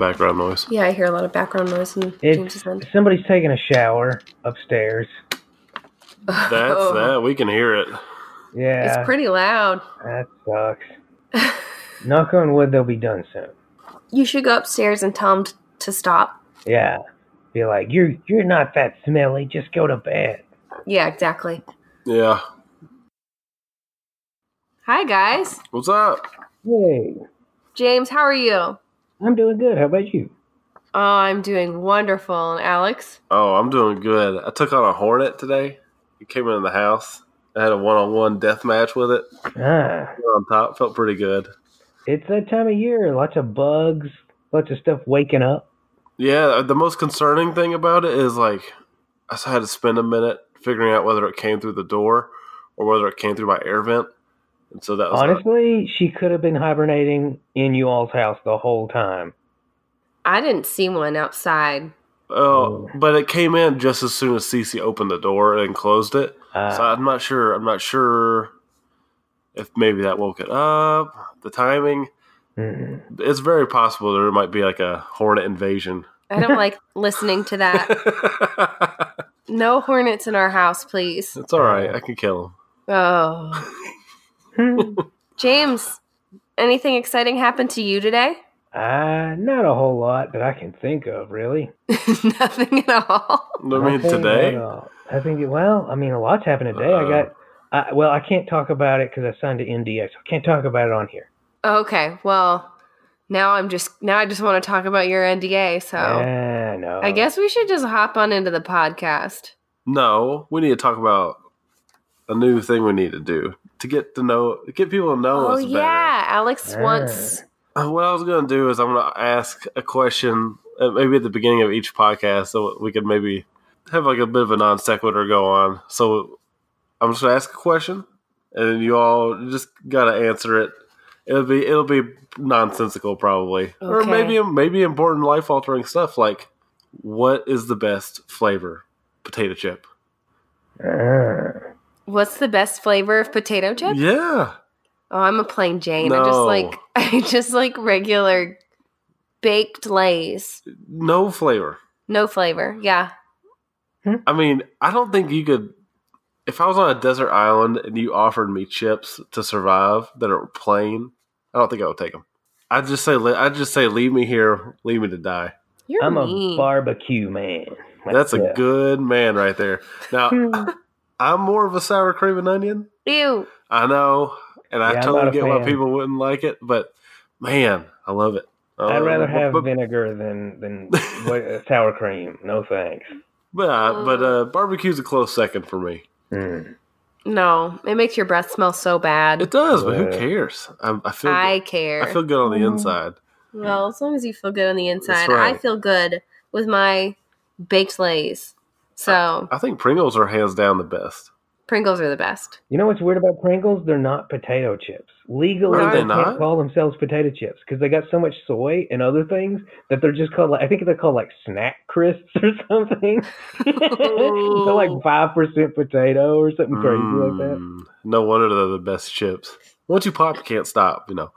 a lot of background noise. Yeah, I hear a lot of background noise in It's James's end. somebody's taking a shower upstairs. That's Oh. that. We can hear it. Yeah, It's pretty loud. that sucks. Knock on wood, they'll be done soon. You should go upstairs and tell him t- to stop. Yeah, be like, you're you're not that smelly. Just go to bed. Yeah, exactly. Yeah. Hi, guys. What's up? Hey, James, how are you? I'm doing good. How about you? Oh, I'm doing wonderful. And Alex? Oh, I'm doing good. I took on a hornet today. It came in the house. I had a one-on-one death match with it. Ah, On top, felt pretty good. it's that time of year. Lots of bugs. Lots of stuff waking up. Yeah, the most concerning thing about it is like I just had to spend a minute figuring out whether it came through the door or whether it came through my air vent. And so that was Honestly, she could have been hibernating in you all's house the whole time. I didn't see one outside. Oh, but it came in just as soon as Cece opened the door and closed it. Uh, so I'm not sure. I'm not sure if maybe that woke it up. The timing. mm. It's very possible there might be like a hornet invasion. I don't like listening to that. No hornets in our house, please. it's all right. I can kill them. Oh. James, anything exciting happened to you today? Uh, not a whole lot that I can think of, really. Nothing at all. I mean, Nothing today. at all. I think, well, I mean, a lot's happened today. I Uh-oh. got, I, well, I can't talk about it because I signed an NDA, so I can't talk about it on here. Okay, well, now I'm just now I just want to talk about your NDA, so Yeah, no. I guess we should just hop on into the podcast. No, we need to talk about a new thing we need to do to get to know, get people to know Oh us better. yeah, Alex Ah. wants Uh, What I was going to do is I'm going to ask a question, uh, maybe at the beginning of each podcast, so we could maybe have like a bit of a non sequitur go on. So I'm just going to ask a question, and then you all just got to answer it. It'll be it'll be nonsensical probably, or maybe maybe important life altering stuff like what is the best flavor potato chip? Ah. What's the best flavor of potato chip? Yeah, Oh, I'm a plain Jane. I just like I just like regular baked lays. no flavor. No flavor. Yeah. Hmm? I mean, I don't think you could. If I was on a desert island and you offered me chips to survive that are plain, I don't think I would take them. I'd just say, I'd just say, leave me here, leave me to die. You're I'm mean. a barbecue man. That's a it. good man right there. Now, hmm. I'm more of a sour cream and onion. Ew. I know, and I Yeah, I'm totally not a get why people wouldn't like it, but man, I love it. I'd Uh, rather have but, vinegar than than sour cream. No thanks. but, uh, but uh, barbecue's a close second for me. Mm. No, it makes your breath smell so bad. It does, but who cares? I, I feel I good. care. I feel good on the Mm. inside. well, as long as you feel good on the inside, right. I feel good with my baked lays. So I think Pringles are hands down the best. Pringles are the best. You know what's weird about Pringles? They're not potato chips. Legally, Are they they can't call themselves potato chips because they got so much soy and other things that they're just called like I think they're called like snack crisps or something. they're like five percent potato or something crazy like that. Mm, No wonder they're the best chips. Once you pop, you can't stop. You know.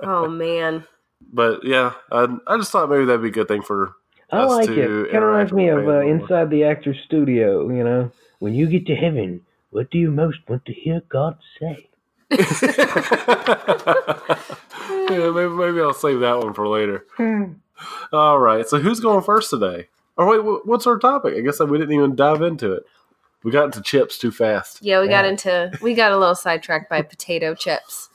Oh man. But yeah, I, I just thought maybe that'd be a good thing for. I like it. Kind of reminds me of uh, inside the actor's studio. You know, when you get to heaven, what do you most want to hear God say? yeah, maybe, maybe I'll save that one for later. All right. So who's going first today? Oh wait, what's our topic? I guess we didn't even dive into it. We got into chips too fast. Yeah, we got into we got a little sidetracked by potato chips.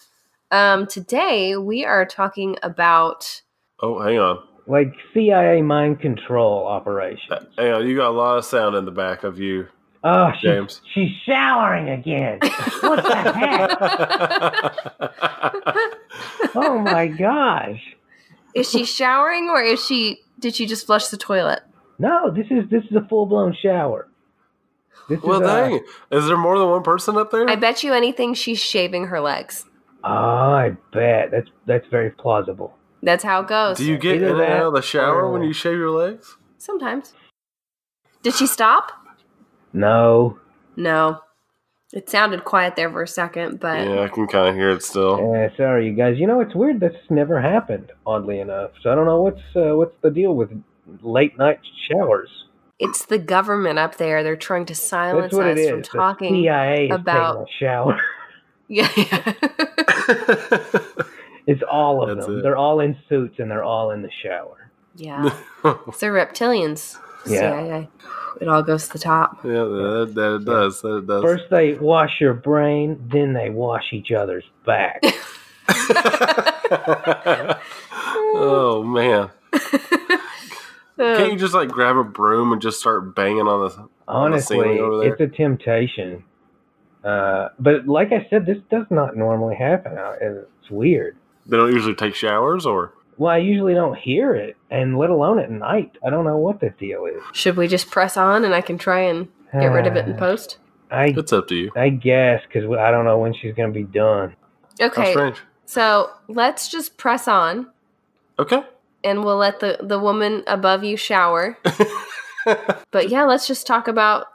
Um, today we are talking about Oh, hang on. Like CIA mind control operation. Uh, Hang on. You got a lot of sound in the back of you, Oh, James. she's showering again. What the heck? Oh my gosh. is she showering or is she did she just flush the toilet? No, this is this is a full blown shower. This well, is, uh, dang. Is there more than one person up there? I bet you anything she's shaving her legs. Oh, I bet that's that's very plausible. That's how it goes. Do you get Either in and out of the shower or- when you shave your legs? Sometimes. Did she stop? No, No. It sounded quiet there for a second, but Yeah, I can kind of hear it still. Uh, sorry, you guys. You know, it's weird. This never happened. Oddly enough, so I don't know what's uh, what's the deal with late night showers. it's the government up there. They're trying to silence That's what it us is. from The talking. CIA is about- taking a shower. Yeah, yeah. It's all of That's them. it. They're all in suits and they're all in the shower. yeah. It's the reptilians. Yeah. CIA. It all goes to the top. yeah, that, that it does. That it does. First they wash your brain, then they wash each other's back. oh man! Can't you just like grab a broom and just start banging on the? on the Honestly, ceiling over there? it's a temptation. Uh, but like I said, this does not normally happen. It's weird. They don't usually take showers, or Well, I usually don't hear it, and let alone at night. I don't know what the deal is. Should we just press on and I can try and get rid of it in uh, post? I it's up to you. I guess because I don't know when she's gonna be done. How Okay. strange. So let's just press on Okay. and we'll let the, the woman above you shower. But yeah, let's just talk about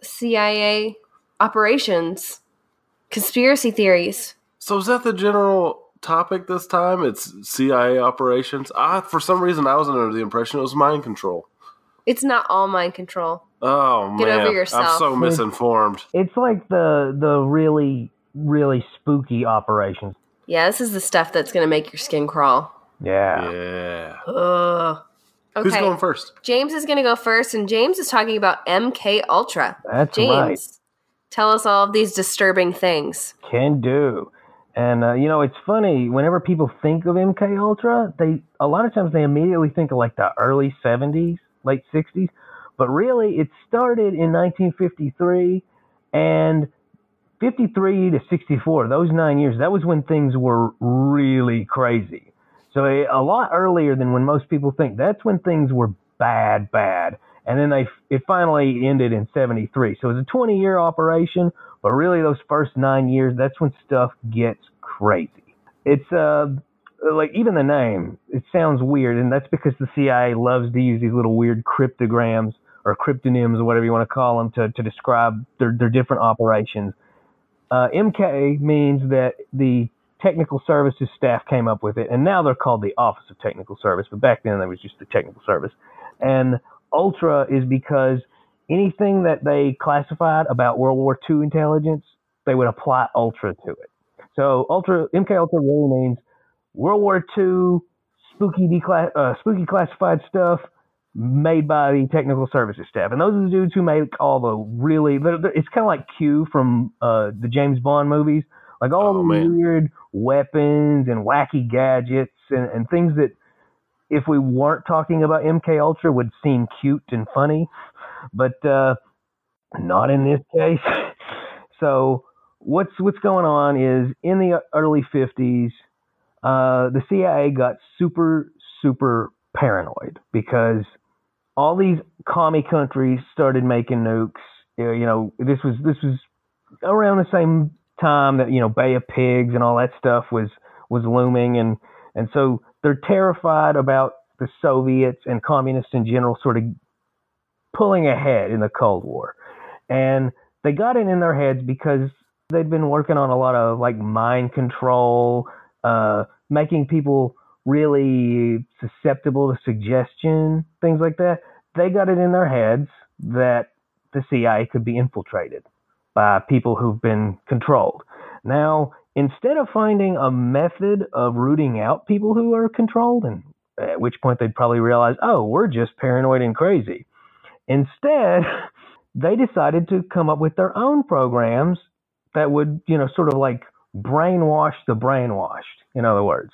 CIA operations, conspiracy theories. So is that the general topic this time? It's CIA operations. Ah, for some reason, I was under the impression it was mind control. It's not all mind control. Oh Get man, over yourself. I'm so misinformed. It's like the the really really spooky operations. Yeah, this is the stuff that's going to make your skin crawl. Yeah. Yeah. Ugh. Who's going first? James is going to go first, and James is talking about MK Ultra. That's James, right. tell us all of these disturbing things. Can do. And uh, you know, it's funny. Whenever people think of MK Ultra, they a lot of times they immediately think of like the early '70s, late '60s. But really, it started in 1953, and 53 to 64. Those nine years, that was when things were really crazy. So a, a lot earlier than when most people think. That's when things were bad, bad. And then they it finally ended in 73. So it was a 20 year operation, but really those first nine years, that's when stuff gets crazy. It's uh like even the name, it sounds weird, and that's because the CIA loves to use these little weird cryptograms or cryptonyms or whatever you want to call them to, to describe their, their different operations. Uh, MK means that the technical services staff came up with it, and now they're called the Office of Technical Service, but back then they was just the technical service. And Ultra is because anything that they classified about World War II intelligence, they would apply Ultra to it. So Ultra, MK Ultra really means World War II spooky, uh, spooky classified stuff made by the technical services staff, and those are the dudes who make all the really. They're, they're, it's kind of like Q from uh, the James Bond movies, like all Oh, the man. weird weapons and wacky gadgets and, and things that, if we weren't talking about MK Ultra, would seem cute and funny, but uh, not in this case. so what's what's going on is in the early 50s uh, the CIA got super, super paranoid because all these commie countries started making nukes. Uh, You know, this was this was around the same time that you know Bay of Pigs and all that stuff was was looming, and and so they're terrified about the Soviets and communists in general sort of pulling ahead in the Cold War, and they got it in their heads because they'd been working on a lot of like mind control, uh, making people really susceptible to suggestion, things like that. They got it in their heads that the CIA could be infiltrated by people who've been controlled. Now, instead of finding a method of rooting out people who are controlled, and at which point they'd probably realize, oh, we're just paranoid and crazy. Instead, they decided to come up with their own programs that would, you know, sort of like brainwash the brainwashed, in other words.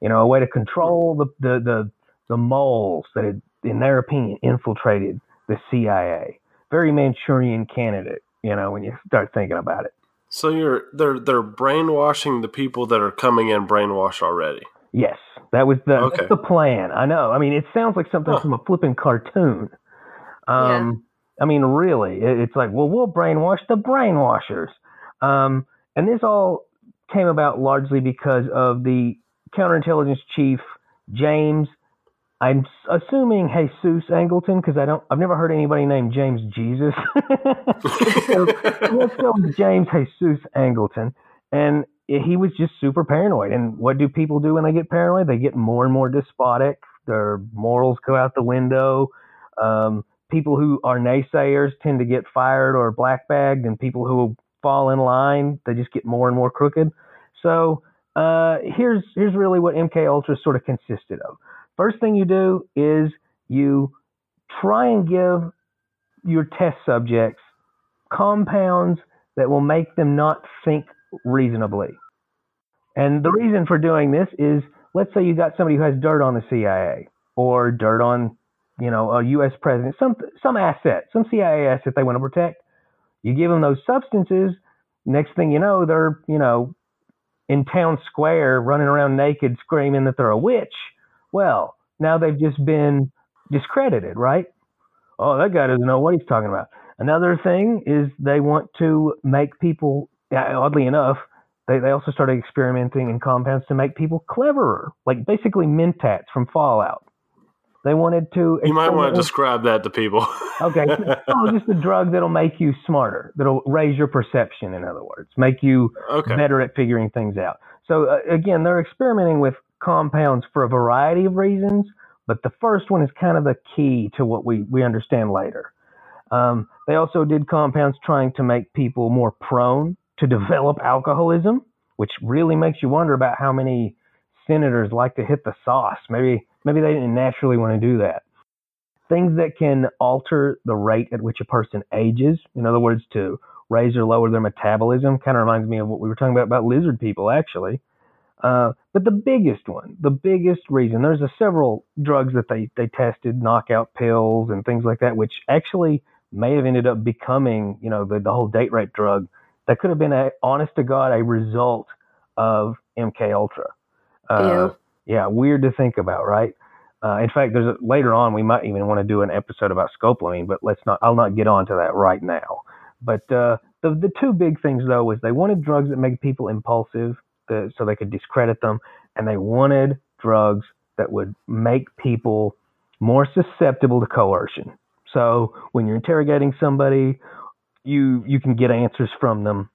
You know, a way to control the, the, the, the moles that had, in their opinion, infiltrated the CIA. Very Manchurian candidate, you know, when you start thinking about it. So you're they're they're brainwashing the people that are coming in brainwashed already. Yes, that was the Okay. the plan. I know. I mean, it sounds like something Huh. from a flipping cartoon. Um, I mean, really, it's like, well, we'll brainwash the brainwashers. Um, and this all came about largely because of the counterintelligence chief James I'm assuming Jesus Angleton because I don't. I've never heard anybody named James Jesus. so let's go with James Jesus Angleton, and he was just super paranoid. And what do people do when they get paranoid? They get more and more despotic. Their morals go out the window. Um, people who are naysayers tend to get fired or blackbagged, and people who fall in line they just get more and more crooked. So uh, here's here's really what MK Ultra sort of consisted of. First thing you do is you try and give your test subjects compounds that will make them not think reasonably. And the reason for doing this is let's say you got somebody who has dirt on the CIA or dirt on, you know, a US president, some some asset, some CIA asset they want to protect. You give them those substances, next thing you know, they're, you know, in town square running around naked screaming that they're a witch. Well, now they've just been discredited, right? Oh, that guy doesn't know what he's talking about. Another thing is they want to make people, uh, oddly enough, they, they also started experimenting in compounds to make people cleverer, like basically mentats from Fallout. They wanted to. You might want to describe that to people. Okay. oh, just a drug that'll make you smarter, that'll raise your perception, in other words, make you okay. better at figuring things out. So, uh, again, they're experimenting with compounds for a variety of reasons, but the first one is kind of the key to what we, we understand later. Um, they also did compounds trying to make people more prone to develop alcoholism, which really makes you wonder about how many senators like to hit the sauce. Maybe maybe they didn't naturally want to do that. Things that can alter the rate at which a person ages, in other words, to raise or lower their metabolism, kind of reminds me of what we were talking about about lizard people, actually. Uh, but the biggest one, the biggest reason, there's a several drugs that they, they tested, knockout pills and things like that, which actually may have ended up becoming, you know, the, the whole date rape drug. That could have been a, honest to God, a result of MK Ultra. Uh, yeah, weird to think about, right? Uh, in fact, there's a, later on we might even want to do an episode about scopolamine, but let's not. I'll not get onto that right now. But uh, the the two big things though was they wanted drugs that make people impulsive, so they could discredit them, and they wanted drugs that would make people more susceptible to coercion. So when you're interrogating somebody, you you can get answers from them,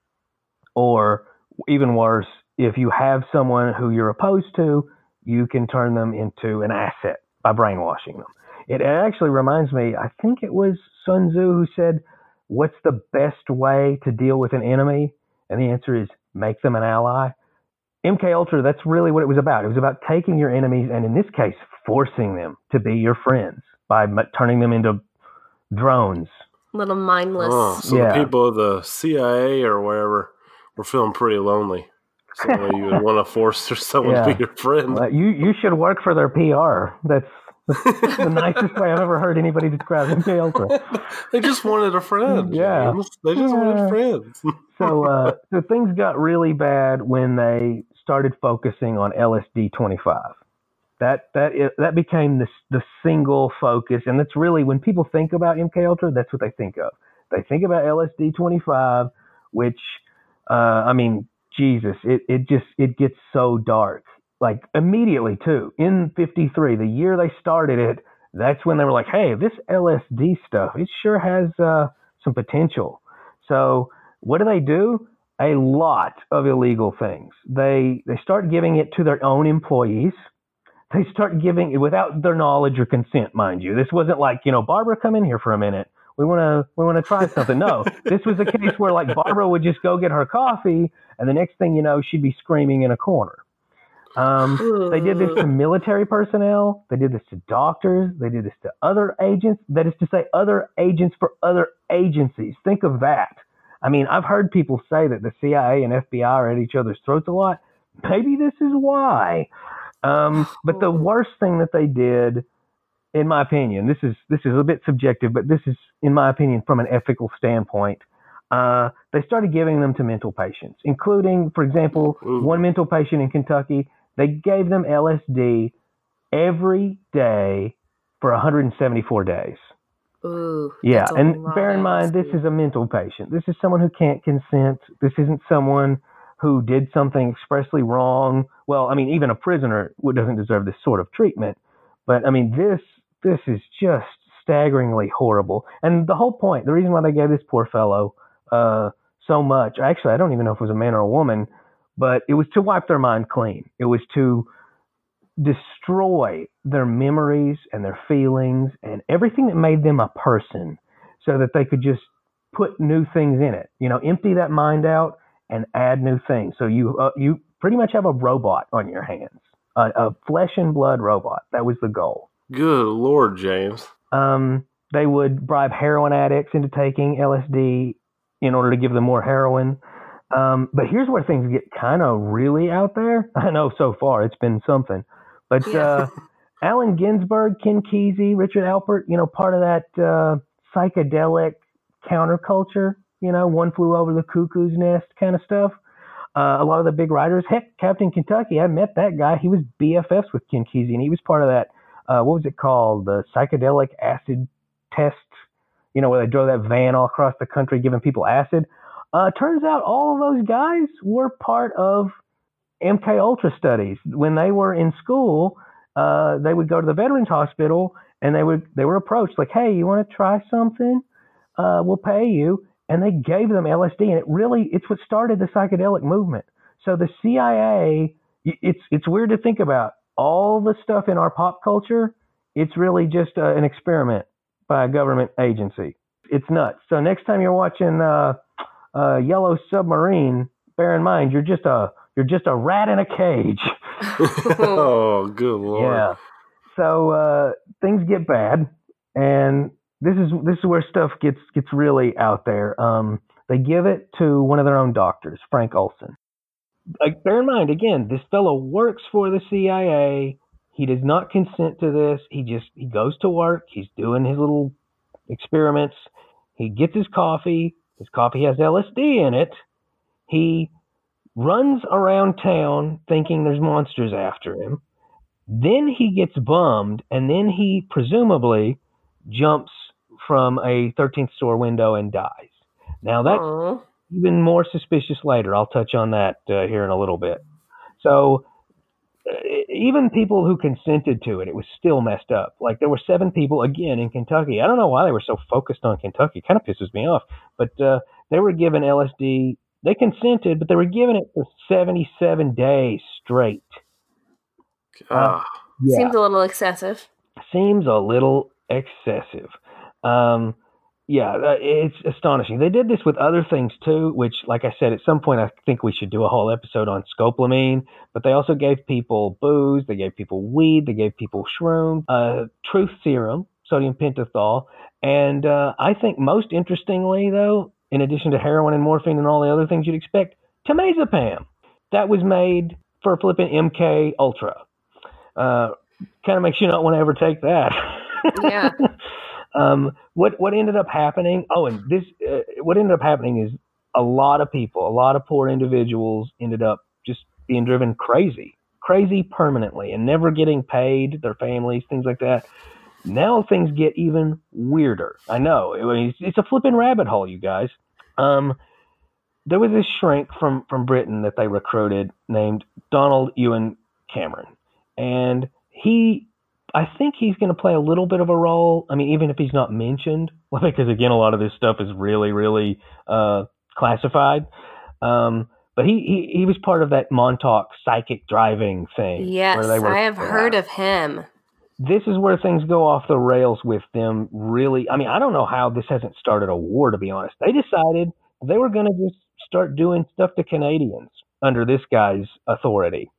or even worse, if you have someone who you're opposed to, you can turn them into an asset by brainwashing them. It actually reminds me, I think it was Sun Tzu who said, What's the best way to deal with an enemy? And the answer is make them an ally. MK Ultra, that's really what it was about. It was about taking your enemies and in this case, forcing them to be your friends by m- turning them into drones. Little mindless. Oh, so Yeah. the people of the CIA or wherever were feeling pretty lonely. So you would want to force someone to Yeah. be your friend. Uh, you you should work for their PR. That's the nicest way I've ever heard anybody describe MK Ultra. they just wanted a friend. Yeah. James. They just Yeah. wanted friends. So uh, so things got really bad when they started focusing on LSD 25. That that that became the the single focus, and that's really when people think about MK Ultra, that's what they think of. They think about LSD 25, which uh, I mean, Jesus, it it just it gets so dark, like immediately too. In 53, the year they started it, that's when they were like, hey, this LSD stuff, it sure has uh, some potential. So what do they do? A lot of illegal things. They they start giving it to their own employees. They start giving it without their knowledge or consent, mind you. This wasn't like, you know, Barbara, come in here for a minute. We want to we want to try something. No, this was a case where like Barbara would just go get her coffee, and the next thing you know, she'd be screaming in a corner. Um, they did this to military personnel. They did this to doctors. They did this to other agents. That is to say, other agents for other agencies. Think of that. I mean, I've heard people say that the CIA and FBI are at each other's throats a lot. Maybe this is why. Um, but the worst thing that they did, in my opinion, this is this is a bit subjective, but this is, in my opinion, from an ethical standpoint. Uh, they started giving them to mental patients, including, for example, Ooh. one mental patient in Kentucky. They gave them LSD every day for 174 days. Ooh. Yeah, and bear in mind, this is a mental patient. This is someone who can't consent. This isn't someone who did something expressly wrong. Well, I mean, even a prisoner doesn't deserve this sort of treatment. But I mean, this this is just staggeringly horrible. And the whole point, the reason why they gave this poor fellow uh, so much, actually, I don't even know if it was a man or a woman, but it was to wipe their mind clean. It was to destroy their memories and their feelings and everything that made them a person so that they could just put new things in it. You know, empty that mind out and add new things. So you uh, you pretty much have a robot on your hands, a, a flesh and blood robot. That was the goal. Good Lord, James. Um, they would bribe heroin addicts into taking LSD in order to give them more heroin. Um, but here's where things get kind of really out there. I know so far it's been something, but Yeah. uh, Allen Ginsberg, Ken Kesey, Richard Alpert, you know, part of that uh, psychedelic counterculture. You know, one flew over the cuckoo's nest kind of stuff. Uh, a lot of the big writers. Heck, Captain Kentucky, I met that guy. He was BFFs with Ken Kesey, and he was part of that. Uh, what was it called? The psychedelic acid test. You know, where they drove that van all across the country giving people acid. Uh, turns out all of those guys were part of MK Ultra studies. When they were in school, uh, they would go to the Veterans Hospital and they would they were approached like, "Hey, you want to try something? Uh, we'll pay you." And they gave them LSD, and it really it's what started the psychedelic movement. So the CIA, it's it's weird to think about all the stuff in our pop culture. It's really just uh, an experiment by a government agency. It's nuts. So next time you're watching uh, uh, Yellow Submarine, bear in mind you're just a you're just a rat in a cage. oh, good Lord. Yeah. So uh, things get bad, and this is this is where stuff gets gets really out there. Um, they give it to one of their own doctors, Frank Olson. Like, bear in mind, again, this fellow works for the CIA. He does not consent to this. He just he goes to work. He's doing his little experiments. He gets his coffee. His coffee has LSD in it. He runs around town thinking there's monsters after him. Then he gets bummed, and then he presumably jumps from a 13th store window and dies. Now that's. Even more suspicious later. I'll touch on that uh, here in a little bit. So uh, even people who consented to it, it was still messed up. Like there were seven people again in Kentucky. I don't know why they were so focused on Kentucky. It kind of pisses me off. But uh, they were given LSD. They consented, but they were given it for 77 days straight. Ah, Seems a little excessive. seems a little excessive. Um, yeah, uh, it's astonishing. They did this with other things too, which, like I said, at some point I think we should do a whole episode on scopolamine. But they also gave people booze, they gave people weed, they gave people shroom, uh, truth serum, sodium pentothal, and uh, I think most interestingly, though, in addition to heroin and morphine and all the other things you'd expect, temazepam. That was made for flipping MK Ultra. Uh, kind of makes you not want to ever take that. Yeah. um, what what ended up happening? Oh, and this uh, what ended up happening is a lot of people, a lot of poor individuals ended up just being driven crazy, crazy permanently, and never getting paid. Their families, things like that. Now things get even weirder. I know I mean, it's, it's a flipping rabbit hole, you guys. Um, there was this shrink from from Britain that they recruited named Donald Ewen Cameron, and he, I think he's going to play a little bit of a role. I mean, even if he's not mentioned, because again, a lot of this stuff is really, really uh, classified. Um, but he, he he was part of that Montauk psychic driving thing. Yes, where they were- I have heard of him. this is where things go off the rails with them really i mean i don't know how this hasn't started a war to be honest they decided they were going to just start doing stuff to canadians under this guy's authority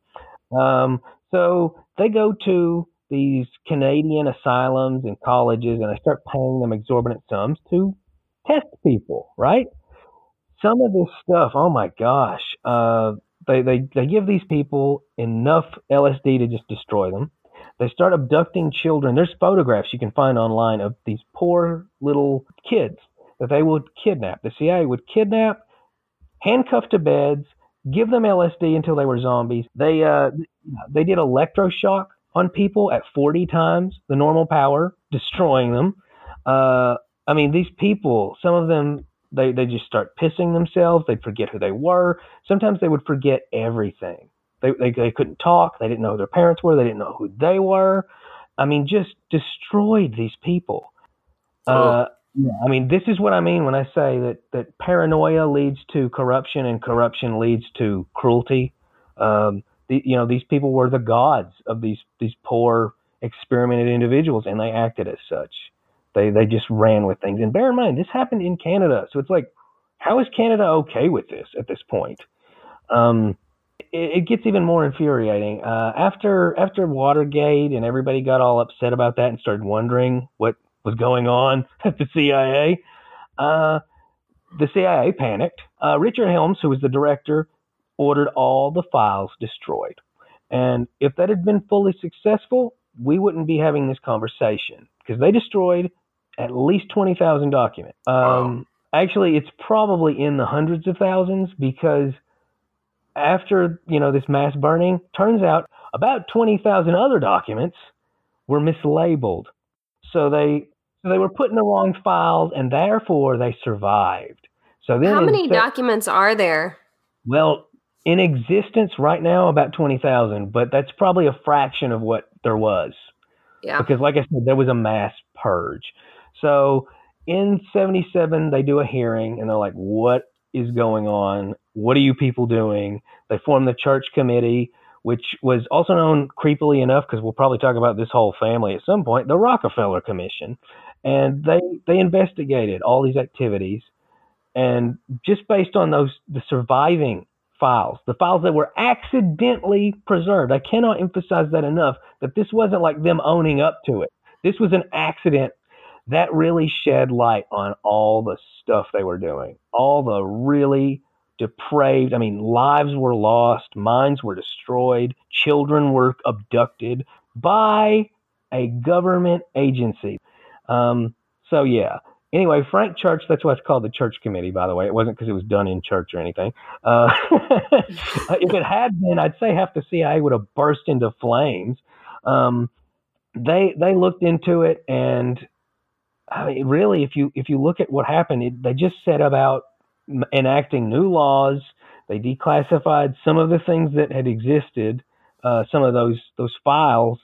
um, so they go to these canadian asylums and colleges and they start paying them exorbitant sums to test people right some of this stuff oh my gosh uh, they, they, they give these people enough lsd to just destroy them they start abducting children. There's photographs you can find online of these poor little kids that they would kidnap. The CIA would kidnap, handcuff to beds, give them LSD until they were zombies. They uh, they did electroshock on people at 40 times the normal power, destroying them. Uh, I mean, these people, some of them, they, they just start pissing themselves. They'd forget who they were. Sometimes they would forget everything. They, they, they couldn't talk. They didn't know who their parents were. They didn't know who they were. I mean, just destroyed these people. Oh. Uh, yeah, I mean, this is what I mean when I say that, that paranoia leads to corruption and corruption leads to cruelty. Um, the, you know, these people were the gods of these these poor experimented individuals, and they acted as such. They they just ran with things. And bear in mind, this happened in Canada, so it's like, how is Canada okay with this at this point? Um, it, it gets even more infuriating uh, after after Watergate, and everybody got all upset about that and started wondering what was going on at the CIA. Uh, the CIA panicked. Uh, Richard Helms, who was the director, ordered all the files destroyed. And if that had been fully successful, we wouldn't be having this conversation because they destroyed at least 20,000 documents. Um, Wow. Actually, it's probably in the hundreds of thousands because after you know this mass burning, turns out about 20,000 other documents were mislabeled. So they so they were put in the wrong files, and therefore they survived. So then, How many instead- documents are there? well, in existence right now, about 20,000, but that's probably a fraction of what there was. Yeah. Because, like I said, there was a mass purge. So in 77, they do a hearing and they're like, what is going on? What are you people doing? They form the church committee, which was also known creepily enough, because we'll probably talk about this whole family at some point, the Rockefeller Commission. And they, they investigated all these activities. And just based on those, the surviving files, the files that were accidentally preserved, I cannot emphasize that enough that this wasn't like them owning up to it. This was an accident that really shed light on all the stuff they were doing, all the really depraved. I mean, lives were lost, minds were destroyed, children were abducted by a government agency. Um, so, yeah. Anyway, Frank Church, that's why it's called the Church Committee, by the way. It wasn't because it was done in church or anything. Uh, if it had been, I'd say half the CIA would have burst into flames. Um, they they looked into it, and I mean, really, if you if you look at what happened, it, they just set about enacting new laws. They declassified some of the things that had existed, uh, some of those those files,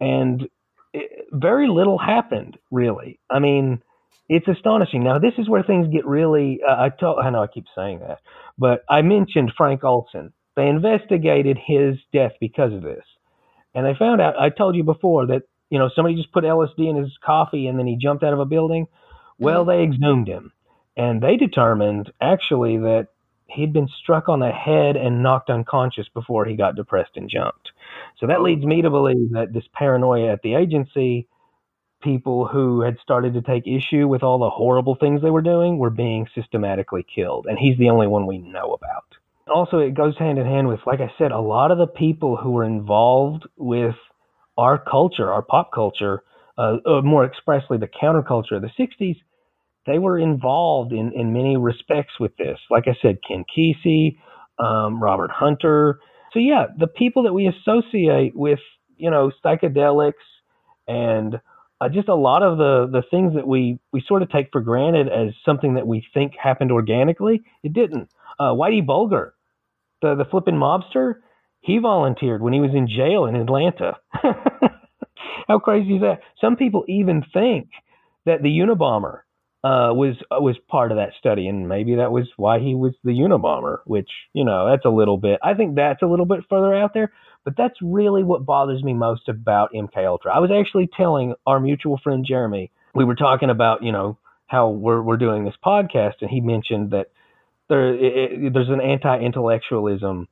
and it, very little happened. Really, I mean, it's astonishing. Now, this is where things get really. Uh, I told, I know I keep saying that, but I mentioned Frank Olson. They investigated his death because of this, and they found out. I told you before that you know somebody just put LSD in his coffee and then he jumped out of a building. Well, they exhumed him, and they determined actually that he'd been struck on the head and knocked unconscious before he got depressed and jumped. So that Oh. leads me to believe that this paranoia at the agency people who had started to take issue with all the horrible things they were doing were being systematically killed. And he's the only one we know about. Also, it goes hand in hand with, like I said, a lot of the people who were involved with our culture, our pop culture, uh, uh, more expressly the counterculture of the 60s, they were involved in, in many respects with this. Like I said, Ken Kesey, um, Robert Hunter. So, yeah, the people that we associate with, you know, psychedelics and uh, just a lot of the the things that we we sort of take for granted as something that we think happened organically, it didn't. Uh, Whitey Bulger, the the flipping mobster, he volunteered when he was in jail in Atlanta. How crazy is that? Some people even think that the Unabomber uh, was was part of that study, and maybe that was why he was the Unabomber. Which you know, that's a little bit. I think that's a little bit further out there. But that's really what bothers me most about MK Ultra. I was actually telling our mutual friend Jeremy, we were talking about, you know, how we're we're doing this podcast, and he mentioned that there it, there's an anti-intellectualism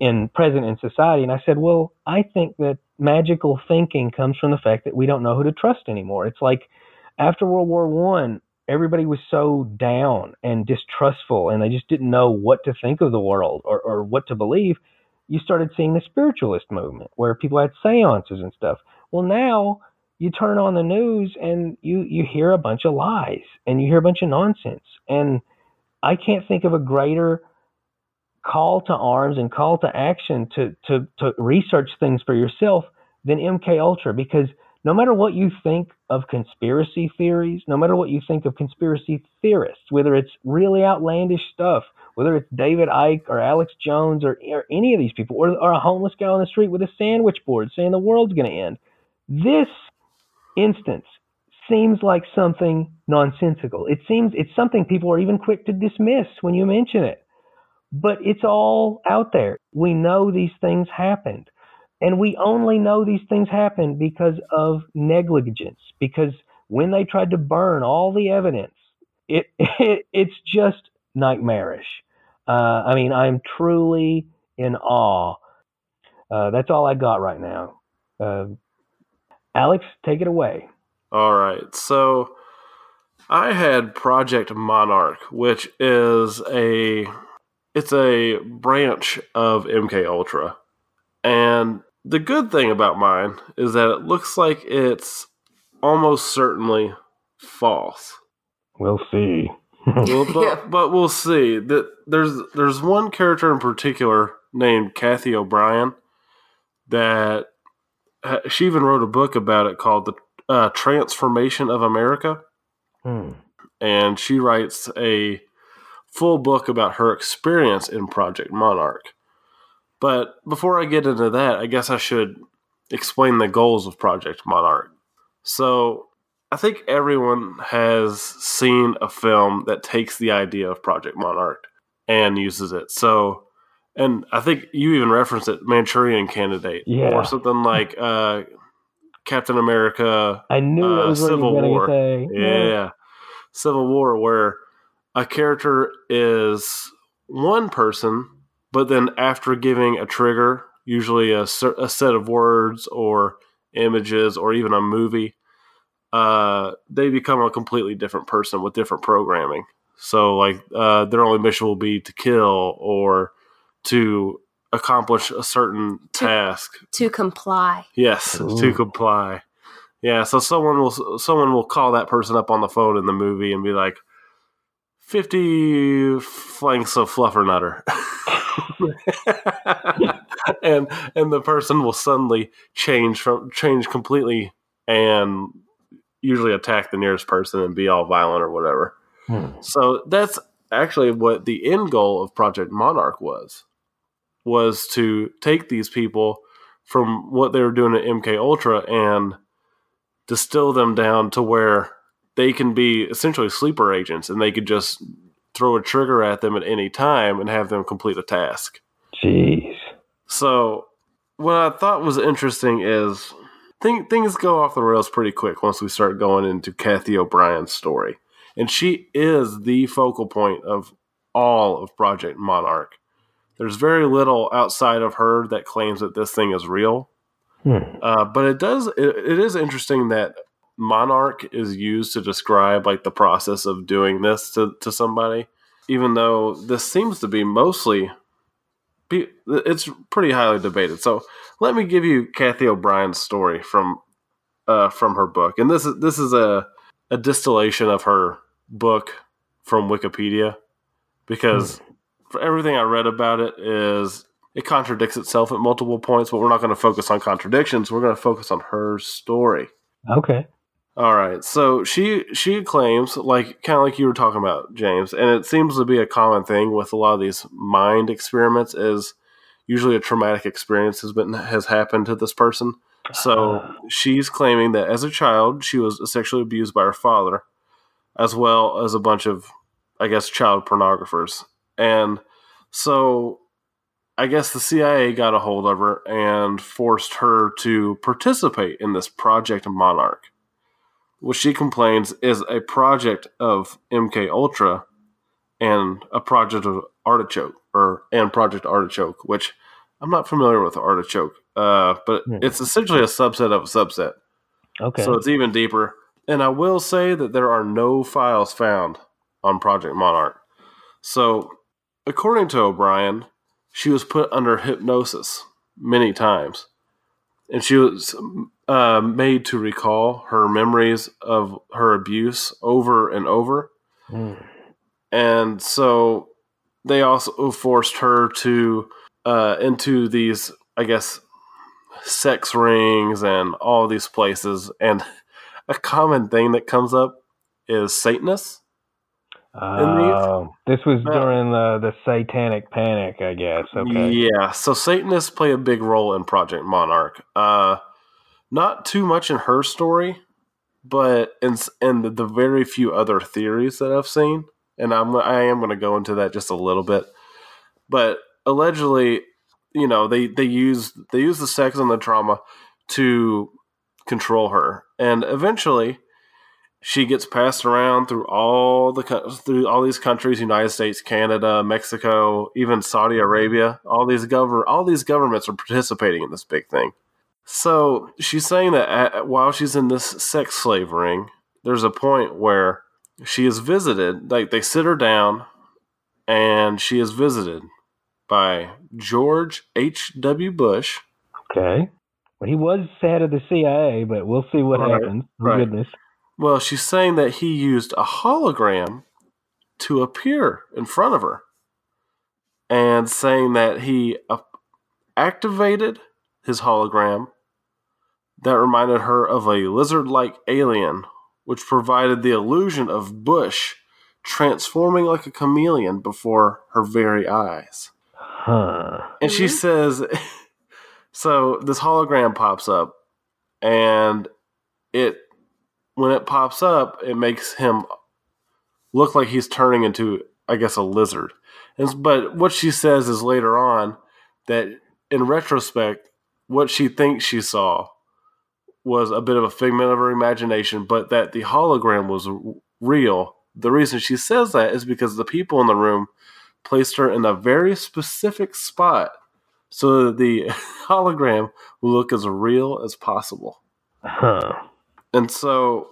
in present in society, and I said, well, I think that magical thinking comes from the fact that we don't know who to trust anymore. It's like after World War One, everybody was so down and distrustful, and they just didn't know what to think of the world or, or what to believe you started seeing the spiritualist movement where people had seances and stuff. Well, now you turn on the news and you, you hear a bunch of lies and you hear a bunch of nonsense. And I can't think of a greater call to arms and call to action to, to, to research things for yourself than MK Ultra because no matter what you think of conspiracy theories, no matter what you think of conspiracy theorists, whether it's really outlandish stuff, whether it's David Icke or Alex Jones or, or any of these people, or, or a homeless guy on the street with a sandwich board saying the world's going to end, This instance seems like something nonsensical. It seems it's something people are even quick to dismiss when you mention it. But it's all out there. We know these things happened. And we only know these things happened because of negligence, because when they tried to burn all the evidence, it, it it's just nightmarish. Uh, I mean, I'm truly in awe. Uh, that's all I got right now. Uh, Alex, take it away. All right. So I had Project Monarch, which is a it's a branch of MK Ultra. And the good thing about mine is that it looks like it's almost certainly false. We'll see. Well, but, Yeah. but we'll see. That there's there's one character in particular named Cathy O'Brien that uh, she even wrote a book about it called the uh, Trance Formation of America, Hmm. and she writes a full book about her experience in Project Monarch. But before I get into that, I guess I should explain the goals of Project Monarch. So, I think everyone has seen a film that takes the idea of Project Monarch and uses it. So, and I think you even referenced it, Manchurian Candidate, Yeah. or something like uh, Captain America I knew Uh, that was Civil War. say. yeah. Civil War, where a character is one person, but then after giving a trigger, usually a, a set of words or images or even a movie, uh, they become a completely different person with different programming. So, like, uh, their only mission will be to kill or to accomplish a certain To- task. to comply. Yes, to comply. Yeah, so someone will someone will call that person up on the phone in the movie and be like, 50 flanks of fluffernutter. and and the person will suddenly change from change completely and usually attack the nearest person and be all violent or whatever. Hmm. So that's actually what the end goal of Project Monarch was was to take these people from what they were doing at MK Ultra and distill them down to where they can be essentially sleeper agents and they could just throw a trigger at them at any time and have them complete a task. Jeez. So, what I thought was interesting is thing, things go off the rails pretty quick once we start going into Cathy O'Brien's story. And she is the focal point of all of Project Monarch. There's very little outside of her that claims that this thing is real. Hmm. Uh, but it does. It, it is interesting that monarch is used to describe like the process of doing this to, to somebody, even though this seems to be mostly. It's pretty highly debated. So let me give you Cathy O'Brien's story from uh, from her book, and this is this is a a distillation of her book from Wikipedia because for everything I read about it is it contradicts itself at multiple points, but we're not going to focus on contradictions. We're going to focus on her story. Okay. All right. So she she claims like kind of like you were talking about, James, and it seems to be a common thing with a lot of these mind experiments is usually a traumatic experience has been has happened to this person. So Ah. she's claiming that as a child she was sexually abused by her father, as well as a bunch of, I guess, child pornographers. And so I guess the CIA got a hold of her and forced her to participate in this Project Monarch, which she complains is a project of MK Ultra and a project of Artichoke or and Project Artichoke, which I'm not familiar with Artichoke, uh, but Hmm. it's essentially a subset of a subset. Okay. So it's even deeper. And I will say that there are no files found on Project Monarch. So, according to O'Brien, she was put under hypnosis many times. And she was uh, made to recall her memories of her abuse over and over. Hmm. And so they also forced her to uh, into these, I guess, sex rings and all these places. And a common thing that comes up is Satanists. Oh, this was Yeah. during the the satanic panic, I guess. Okay. Yeah, so Satanists play a big role in Project Monarch. Uh, not too much in her story, but in in the, the very few other theories that I've seen, and I'm I am going to go into that just a little bit. But allegedly, you know, they they use they use the sex and the trauma to control her, and eventually she gets passed around through all the through all these countries United States Canada Mexico even Saudi Arabia all these govern all these governments are participating in this big thing so she's saying that at, while she's in this sex slave ring there's a point where she is visited like they sit her down and she is visited by George H.W. Bush Okay. Well, he was head of the CIA, but we'll see what Right, happens. Right. Goodness. Well, she's saying that he used a hologram to appear in front of her and saying that he uh, activated his hologram that reminded her of a lizard like alien, which provided the illusion of Bush transforming like a chameleon before her very eyes. Huh. And she Mhm. says, so this hologram pops up, and it, when it pops up, it makes him look like he's turning into, I guess, a lizard. And, but what she says is later on that in retrospect, what she thinks she saw was a bit of a figment of her imagination, but that the hologram was r- real. The reason she says that is because the people in the room placed her in a very specific spot so that the hologram will look as real as possible. Huh. And so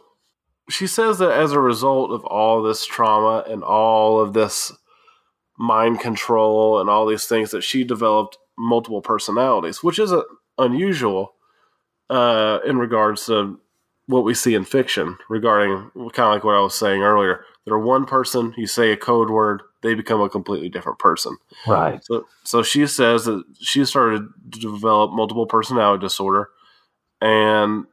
she says that as a result of all this trauma and all of this mind control and all these things that she developed multiple personalities, which isn't unusual uh, in regards to what we see in fiction regarding kind of like what I was saying earlier. They're one person, you say a code word, they become a completely different person. Right. So, so she says that she started to develop multiple personality disorder, and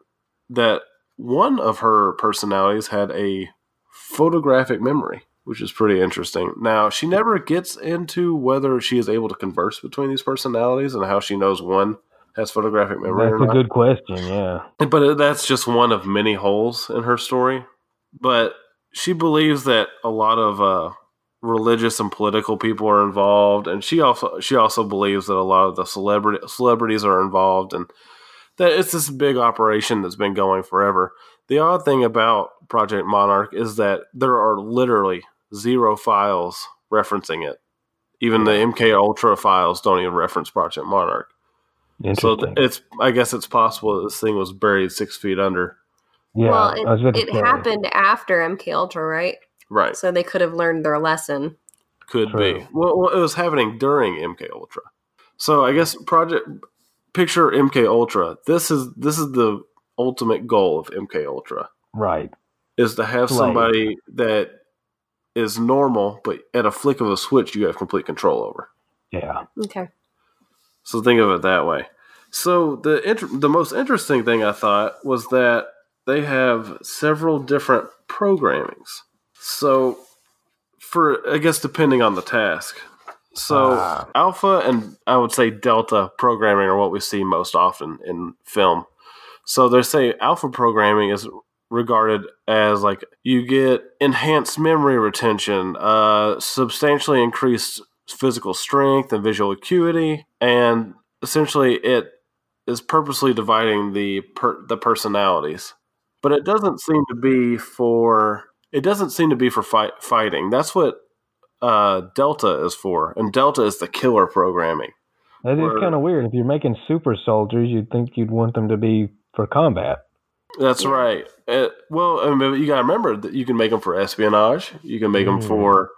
that one of her personalities had a photographic memory, which is pretty interesting. Now, she never gets into whether she is able to converse between these personalities and how she knows one has photographic memory That's a good question. Yeah. But that's just one of many holes in her story. But she believes that a lot of uh, religious and political people are involved, and she also she also believes that a lot of the celebrity celebrities are involved, and that it's this big operation that's been going forever. The odd thing about Project Monarch is that there are literally zero files referencing it. Even the MK Ultra files don't even reference Project Monarch. So th- it's I guess it's possible that this thing was buried six feet under. yeah. well, I was about it, it happened after MK Ultra, right? Right. So they could have learned their lesson. Could True. be. Well, well, it was happening during MK Ultra. So I guess Project Picture MK Ultra. This is this is the ultimate goal of MK Ultra Right. is to have Right. somebody that is normal, but at a flick of a switch, you have complete control over. Yeah. Okay. So think of it that way. So the inter- the most interesting thing I thought was that they have several different programmings. So for I guess depending on the task. So Ah. alpha and I would say delta programming are what we see most often in film. So they say alpha programming is regarded as like you get enhanced memory retention, uh, substantially increased physical strength and visual acuity, and essentially it is purposely dividing the per- the personalities. But it doesn't seem to be for it doesn't seem to be for fight, fighting. That's what uh, Delta is for, and Delta is the killer programming. That is kind of weird. If you're making super soldiers, you'd think you'd want them to be for combat. That's Yeah. right. Uh, well, I mean, you got to remember that you can make them for espionage. You can make them Mm. for,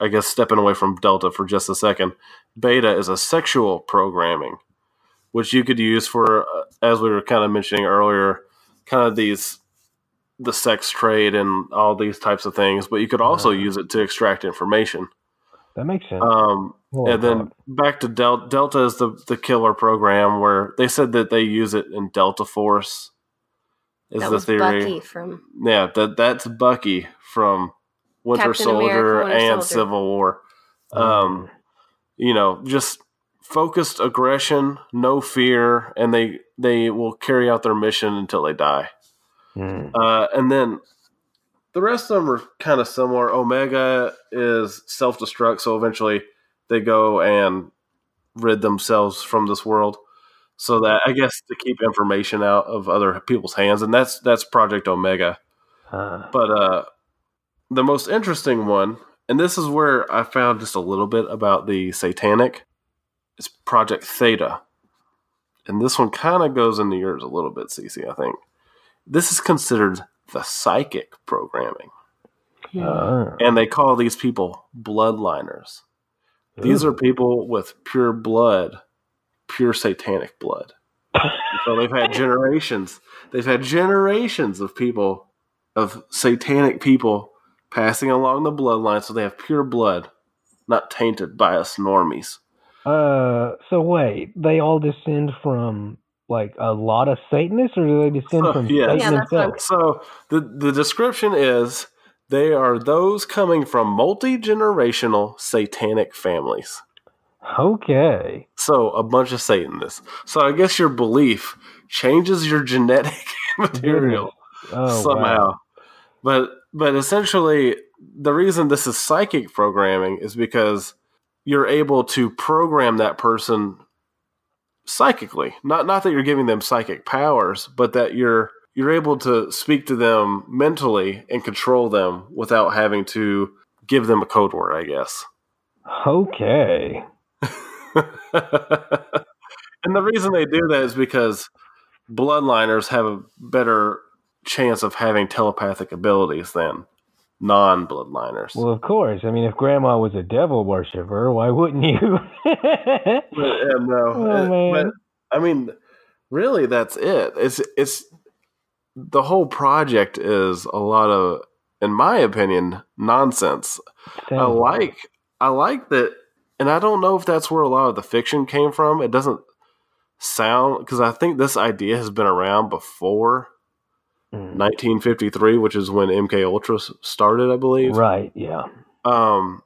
I guess, stepping away from Delta for just a second. Beta is a sexual programming, which you could use for, uh, as we were kind of mentioning earlier, kind of these, the sex trade and all these types of things. But you could also Ah. use it to extract information. That makes sense. Um, Well and then thought. back to Del- Delta is the the killer program where they said that they use it in Delta Force. Is that the was theory? Bucky from Yeah, that that's Bucky from Winter Captain Soldier America, Winter and Soldier. Civil War. Mm. Um, you know, just focused aggression, no fear, and they they will carry out their mission until they die. Mm. Uh, and then the rest of them are kind of similar. Omega is self destruct, so eventually they go and rid themselves from this world. So that I guess to keep information out of other people's hands, and that's that's Project Omega. Uh, But uh, the most interesting one, and this is where I found just a little bit about the satanic, is Project Theta. And this one kind of goes into yours a little bit, Cece, I think. This is considered the psychic programming. uh, And they call these people bloodliners. These are people with pure blood, pure satanic blood. so they've had generations. They've had generations of people, of satanic people, passing along the bloodline. So they have pure blood, not tainted by us normies. Uh, so wait, they all descend from like a lot of Satanists, or do they descend Oh, from yes. Satan Yeah, that's what himself? So the the description is they are those coming from multi generational satanic families. Okay. So a bunch of Satanists. So I guess your belief changes your genetic material Oh, somehow. wow. But but essentially the reason this is psychic programming is because you're able to program that person psychically. Not not that you're giving them psychic powers, but that you're you're able to speak to them mentally and control them without having to give them a code word, I guess. Okay. and the reason they do that is because bloodliners have a better chance of having telepathic abilities than non-bloodliners. Well, of course. I mean, if Grandma was a devil worshiper, why wouldn't you? but, uh, no, Oh, man. but I mean, really, that's it. It's it's the whole project is a lot of, in my opinion, nonsense. I Sounds like I like that, and I don't know if that's where a lot of the fiction came from. It doesn't sound because I think this idea has been around before Mm. 1953, which is when MK Ultra started, I believe. Right. Yeah. Um,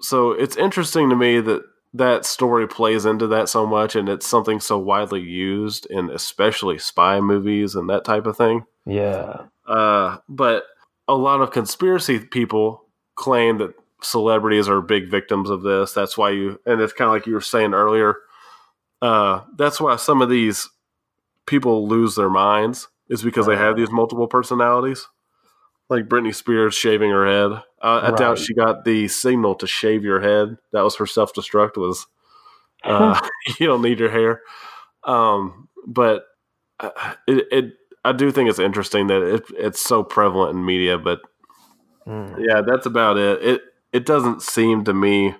so it's interesting to me that that story plays into that so much, and it's something so widely used in especially spy movies and that type of thing. Yeah. Uh, but a lot of conspiracy people claim that celebrities are big victims of this. That's why you, and it's kind of like you were saying earlier. Uh, that's why some of these people lose their minds is because they have these multiple personalities. Like Britney Spears shaving her head. Uh, I doubt she got the signal to shave your head. That was her self destruct. Was uh, you don't need your hair. Um, but uh, it, it I do think it's interesting that it, it's so prevalent in media, but Mm. yeah, that's about it. It it doesn't seem to me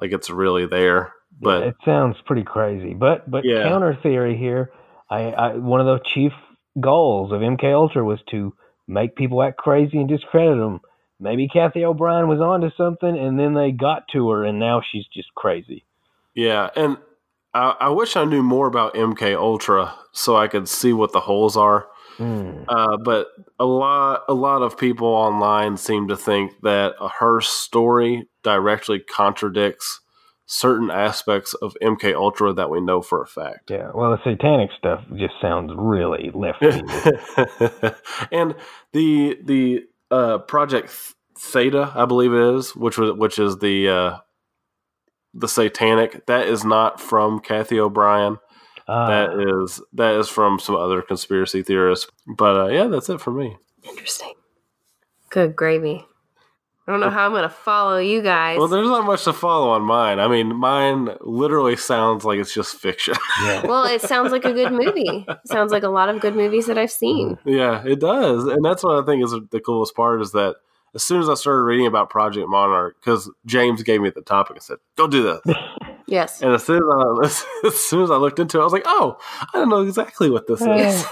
like it's really there. But it sounds pretty crazy. But but Yeah. counter theory here, I, I one of the chief goals of MK Ultra was to make people act crazy and discredit them. Maybe Cathy O'Brien was onto something, and then they got to her, and now she's just crazy. yeah, and I, I wish I knew more about MK Ultra so I could see what the holes are. Mm. Uh, but a lot a lot of people online seem to think that her story directly contradicts certain aspects of MK Ultra that we know for a fact. Yeah. Well, the satanic stuff just sounds really left field. and the the uh, project Theta, I believe it is, which was which is the uh, the satanic. That is not from Cathy O'Brien. Ah, that is that is from some other conspiracy theorists. But uh, yeah, that's it for me. Interesting. Good gravy. I don't know how I'm going to follow you guys. Well, there's not much to follow on mine. I mean, mine literally sounds like it's just fiction. yeah. well, it sounds like a good movie. sounds like a lot of good movies that I've seen. Mm-hmm. yeah, it does, and that's what I think is the coolest part is that as soon as I started reading about Project Monarch, because James gave me the topic and said, "Go do this," Yes. and as soon as, I, as soon as I looked into it, I was like, "Oh, I don't know exactly what this is."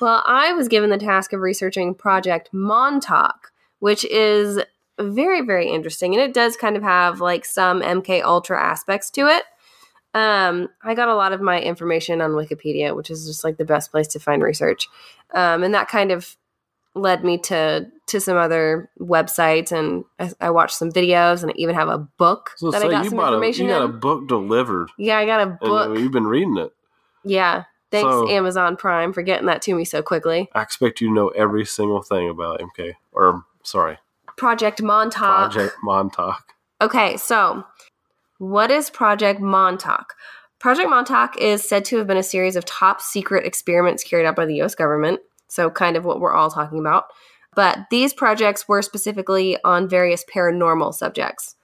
well, I was given the task of researching Project Montauk, which is very, very interesting. And it does kind of have like some MK Ultra aspects to it. Um, I got a lot of my information on Wikipedia, which is just like the best place to find research. Um, and that kind of led me to to some other websites and I, I watched some videos and I even have a book So that I got some bought a, information you got a book delivered, yeah, I got a and uh, book. you've been reading it. yeah. Thanks, So- Amazon Prime, for getting that to me so quickly. I expect you to know every single thing about MK, or sorry, Project Montauk. Project Montauk. Okay, so what is Project Montauk? Project Montauk is said to have been a series of top secret experiments carried out by the US government. So, kind of what we're all talking about. But these projects were specifically on various paranormal subjects.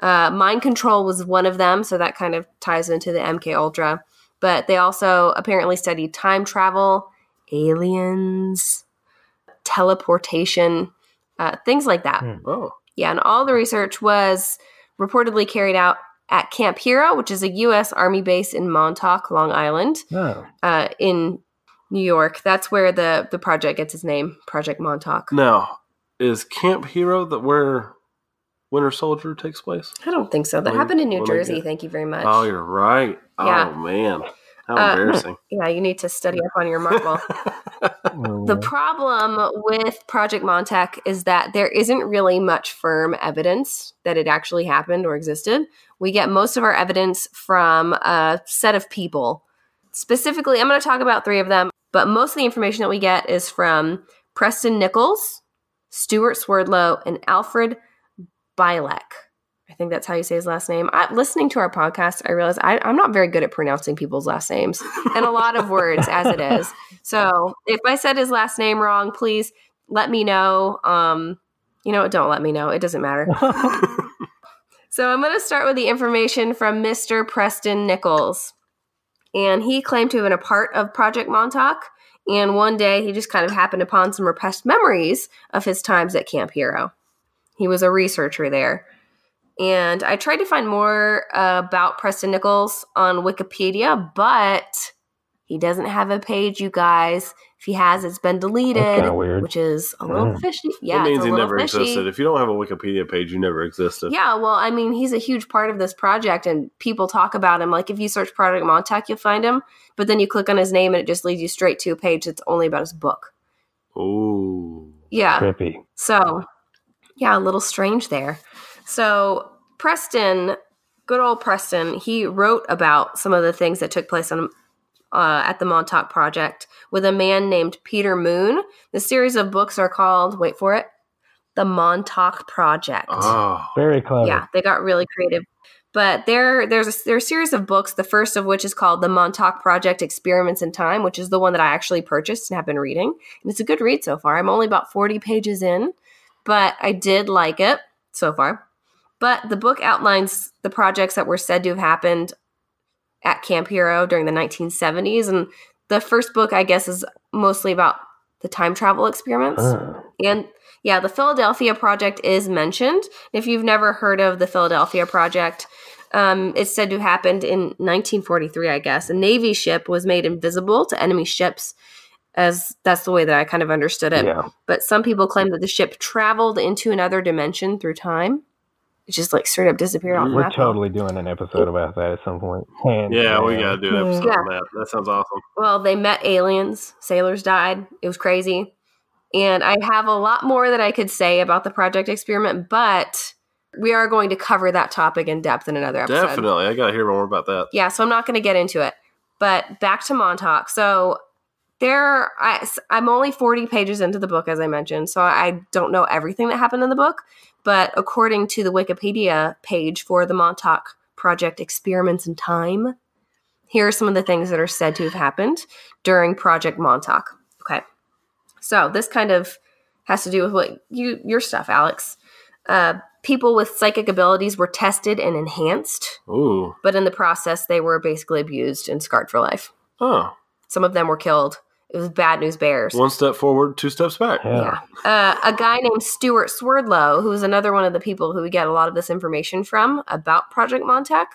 Uh, mind control was one of them, so that kind of ties into the MK Ultra. But they also apparently studied time travel, aliens, teleportation, uh, things like that. Hmm. Oh, Yeah, and all the research was reportedly carried out at Camp Hero, which is a U.S. Army base in Montauk, Long Island, Oh, uh, in New York. That's where the the project gets its name, Project Montauk. now is Camp Hero that where Winter Soldier takes place? I don't think so. That Well, happened in New Jersey. get- Thank you very much. Oh, you're right. Yeah. Oh man, how Uh, embarrassing. yeah, you need to study up on your Marvel. oh, The problem with Project Montauk is that there isn't really much firm evidence that it actually happened or existed. We get most of our evidence from a set of people. Specifically, I'm going to talk about three of them, but most of the information that we get is from Preston Nichols, Stewart Swerdlow, and Alfred Bielek. Think that's how you say his last name. I, listening to our podcast, I realized I, I'm not very good at pronouncing people's last names and a lot of words as it is. So if I said his last name wrong, please let me know. Um, you know, what? don't let me know. It doesn't matter. So I'm going to start with the information from Mr. Preston Nichols. And he claimed to have been a part of Project Montauk. And one day he just kind of happened upon some repressed memories of his times at Camp Hero. He was a researcher there. And I tried to find more uh, about Preston Nichols on Wikipedia, but he doesn't have a page, you guys. If he has, it's been deleted, kinda weird. which is a little Mm. fishy. Yeah, it means it's a he never fishy. existed. If you don't have a Wikipedia page, you never existed. Yeah, well, I mean, he's a huge part of this project, and people talk about him. Like, if you search Project Montauk, you'll find him, but then you click on his name, and it just leads you straight to a page that's only about his book. Ooh. Yeah. trippy. So, yeah, a little strange there. So, Preston, good old Preston, he wrote about some of the things that took place on uh, at the Montauk Project with a man named Peter Moon. The series of books are called, wait for it, the Montauk Project. Oh. Very clever. Yeah, they got really creative. But there, there's a, there's a series of books. The first of which is called the Montauk Project: Experiments in Time, which is the one that I actually purchased and have been reading. And it's a good read so far. I'm only about 40 pages in, but I did like it so far. But the book outlines the projects that were said to have happened at Camp Hero during the 1970s, and the first book, I guess, is mostly about the time travel experiments. Oh. And yeah, the Philadelphia Project is mentioned. If you've never heard of the Philadelphia Project, um, it's said to have happened in 1943, I guess. A Navy ship was made invisible to enemy ships, as that's the way that I kind of understood it. Yeah. But some people claim that the ship traveled into another dimension through time. It just like straight up disappeared off We're map. totally doing an episode about that at some point. Hands Yeah, we uh, gotta do an episode Yeah. on that. That sounds awesome. Well, they met aliens. Sailors died. It was crazy. And I have a lot more that I could say about the project experiment, but we are going to cover that topic in depth in another episode. Definitely, I gotta hear more about that. Yeah, so I'm not going to get into it. But back to Montauk. So there, I, I'm only 40 pages into the book, as I mentioned, so I don't know everything that happened in the book. But according to the Wikipedia page for the Montauk Project Experiments in Time, here are some of the things that are said to have happened during Project Montauk. Okay, so this kind of has to do with what you your stuff, Alex. Uh, people with psychic abilities were tested and enhanced Ooh. but in the process, they were basically abused and scarred for life. Oh. Some of them were killed. It was bad news bears. One step forward, two steps back. Yeah. Yeah. Uh, a guy named Stewart Swerdlow, who's another one of the people who we get a lot of this information from about Project Montauk,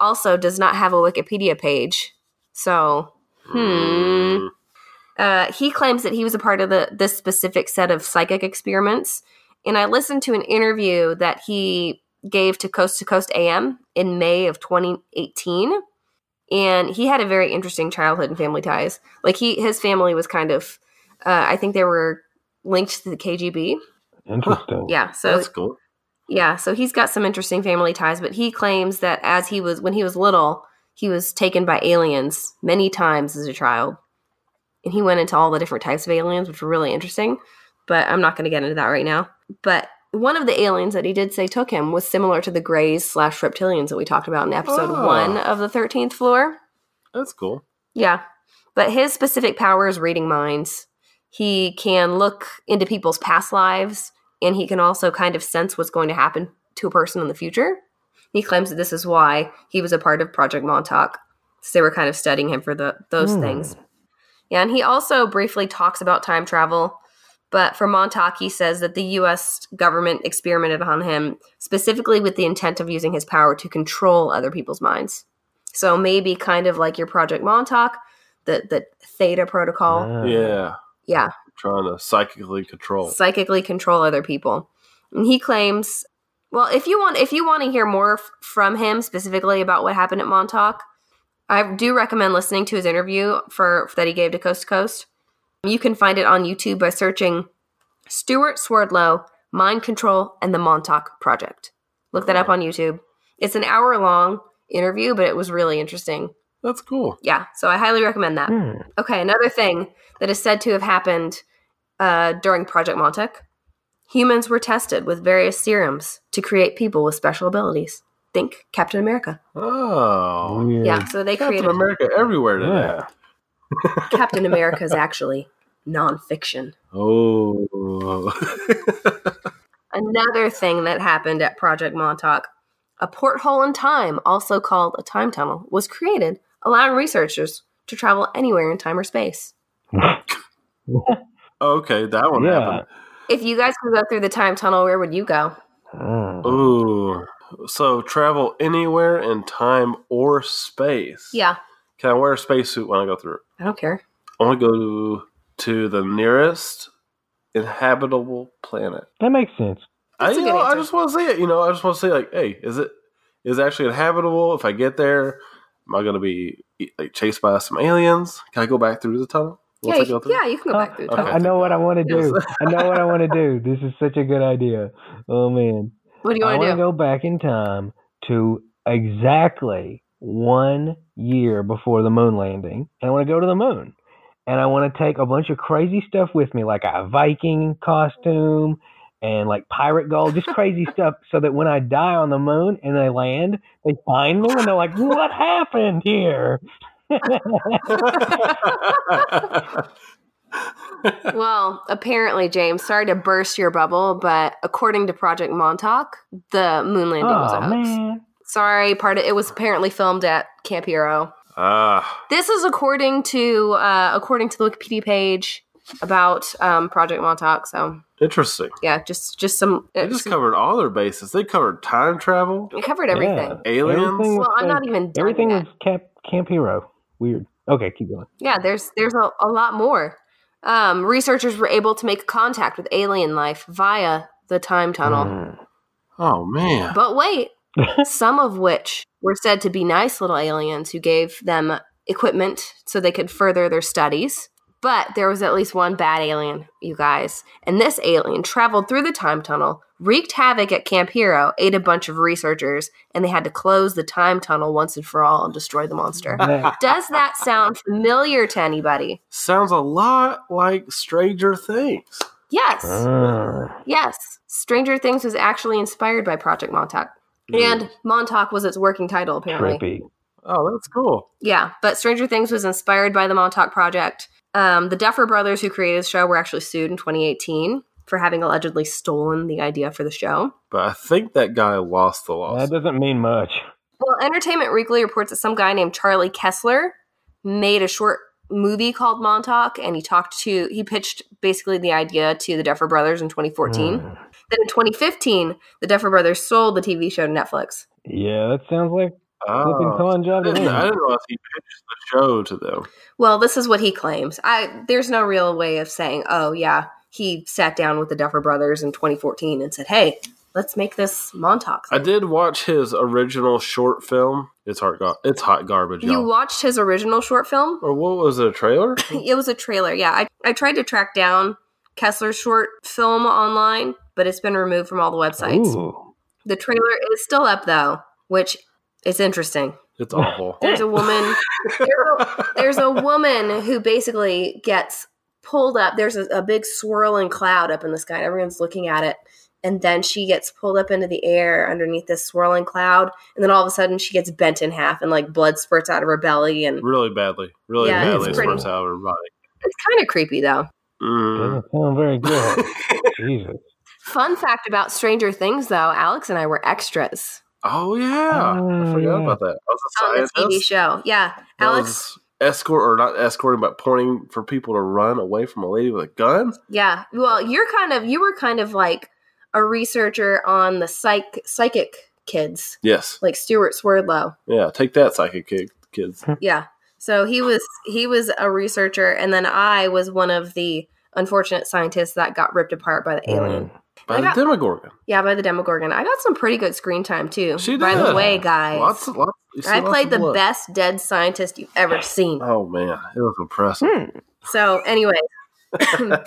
also does not have a Wikipedia page. So, hmm. Mm. Uh, he claims that he was a part of the this specific set of psychic experiments. And I listened to an interview that he gave to Coast to Coast AM in May of 2018. And he had a very interesting childhood and family ties. Like he his family was kind of uh, I think they were linked to the KGB. Interesting. Yeah, so That's cool. yeah, so he's got some interesting family ties, but he claims that as he was when he was little, he was taken by aliens many times as a child. And he went into all the different types of aliens, which were really interesting. But I'm not going to get into that right now. But one of the aliens that he did say took him was similar to the Greys slash reptilians that we talked about in episode Oh. one of the 13th floor. That's cool. Yeah. But his specific power is reading minds. He can look into people's past lives and he can also kind of sense what's going to happen to a person in the future. He claims that this is why he was a part of Project Montauk. So they were kind of studying him for the those Hmm. things. Yeah, and he also briefly talks about time travel. But for Montauk, he says that the US government experimented on him specifically with the intent of using his power to control other people's minds. So maybe kind of like your Project Montauk, the the Theta protocol. Ah. Yeah. Yeah, Trying to psychically control. psychically control other people. And he claims, well, if you want if you want to hear more f- from him specifically about what happened at Montauk, I do recommend listening to his interview for that he gave to Coast to Coast. You can find it on YouTube by searching Stewart Swerdlow, Mind Control, and the Montauk Project. Look that up on YouTube. It's an hour long interview, but it was really interesting. That's cool. Yeah, so I highly recommend that. Hmm. Okay, another thing that is said to have happened uh, during Project Montauk humans were tested with various serums to create people with special abilities. Think Captain America. Oh. Weird. Yeah, so they Captain created America everywhere today. Yeah. Captain America is actually nonfiction. Oh. Another thing that happened at Project Montauk a porthole in time, also called a time tunnel, was created, allowing researchers to travel anywhere in time or space. okay, that one Yeah. happened. If you guys could go through the time tunnel, where would you go? Hmm. Ooh. So travel anywhere in time or space. Yeah, Can I wear a spacesuit when I go through? I don't care. I want to go to, to the nearest inhabitable planet. That makes sense. I, That's a you good know, I just want to see it. You know, I just want to see like, hey, is it is it actually inhabitable? If I get there, am I going to be like chased by some aliens? Can I go back through the tunnel? Yeah, you, yeah, you can go back through the Okay. tunnel. I know what I want to do. I know what I want to do. This is such a good idea. Oh man. What do you want to do? I want want to to go back in time to exactly one year before the moon landing, and I want to go to the moon. And I want to take a bunch of crazy stuff with me, like a Viking costume and like pirate gold, just crazy stuff, so that when I die on the moon and they land, they find me and they're like, "What happened here?" Well, apparently, James, sorry to burst your bubble, but according to Project Montauk, the moon landing was a oh hoax. man. Sorry, part of it was apparently filmed at Camp Hero. ah, This is according to uh, according to the Wikipedia page about um, Project Montauk. So interesting. yeah, just just some. They uh, just some- covered all their bases. They covered time travel, we covered everything. Yeah. aliens. Everything Well, I'm like- not even done Everything yet. was Camp Camp Hero. Weird. Okay, keep going. Yeah, there's there's a, a lot more. Um, researchers were able to make contact with alien life via the time tunnel. Mm. Oh man. But wait, some of which were said to be nice little aliens who gave them equipment so they could further their studies. But there was at least one bad alien, you guys. And this alien traveled through the time tunnel, wreaked havoc at Camp Hero, ate a bunch of researchers, and they had to close the time tunnel once and for all and destroy the monster. Does that sound familiar to anybody? Sounds a lot like Stranger Things. Yes. Ah. Yes. Stranger Things was actually inspired by Project Montauk. And Montauk was its working title, apparently. trippy. Oh, that's cool. Yeah, but Stranger Things was inspired by the Montauk Project. Um, the Duffer Brothers, who created the show, were actually sued in 2018 for having allegedly stolen the idea for the show. But I think that guy lost the lawsuit. That doesn't mean much. Well, Entertainment Weekly reports that some guy named Charlie Kessler made a short movie called Montauk, and he talked to, he pitched basically the idea to the Duffer Brothers in 2014. Mm. Then in 2015, the Duffer Brothers sold the TV show to Netflix. Yeah, that sounds like a flipping Oh. con I job to didn't, I me. didn't realize he pitched the show to them. Well, this is what he claims. I there's no real way of saying, "Oh, yeah, he sat down with the Duffer Brothers in 2014 and said, "Hey, let's make this Montauk." I did watch his original short film. It's hot. Gar- it's hot garbage, You y'all. watched his original short film? or what was it? A trailer? it was a trailer. Yeah, I I tried to track down Kessler's short film online, but it's been removed from all the websites. Ooh. The trailer is still up though, which is interesting. It's awful. There's a woman. there's, a, woman who basically gets pulled up. There's a, a big swirling cloud up in the sky. And everyone's looking at it, and then she gets pulled up into the air underneath this swirling cloud, and then all of a sudden she gets bent in half, and like blood spurts out of her belly, and really badly. Really Yeah, badly it's spurts pretty- out of her body. it's kind of creepy though. Mm. Doesn't sound very good. Jesus. Fun fact about Stranger Things, though, Alex and I were extras Oh yeah, I Oh, forgot yeah. about that. I was a on the TV show. Yeah, That Alex. was escort or not escorting, but pointing for people to run away from a lady with a gun. Yeah. Well, you're kind of you were kind of like a researcher on the psych psychic kids, Yes, like Stewart Swerdlow. yeah. Take that, psychic kid, kids. Yeah. So he was he was a researcher, and then I was one of the unfortunate scientists that got ripped apart by the alien. Mm. By I the got- Demogorgon. Yeah, by the Demogorgon. I got some pretty good screen time too. She By the way, guys, Lots, lots. I played of the blood. best dead scientist you've ever seen. Oh man, it was impressive. Hmm. So, anyway,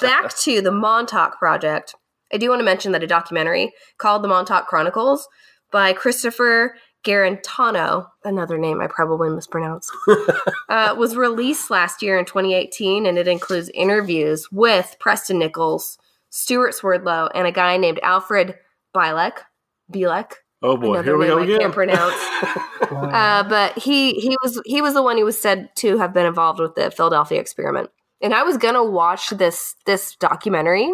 back to the Montauk Project. I do want to mention that a documentary called The Montauk Chronicles by Christopher Garantano, another name I probably mispronounced, uh, was released last year in 2018, and it includes interviews with Preston Nichols, Stewart Swerdlow, and a guy named Alfred Bielek. Bielek. Oh boy, Another here we name go I again. can't pronounce. Uh, but he he was he was the one who was said to have been involved with the Philadelphia experiment. And I was gonna watch this this documentary,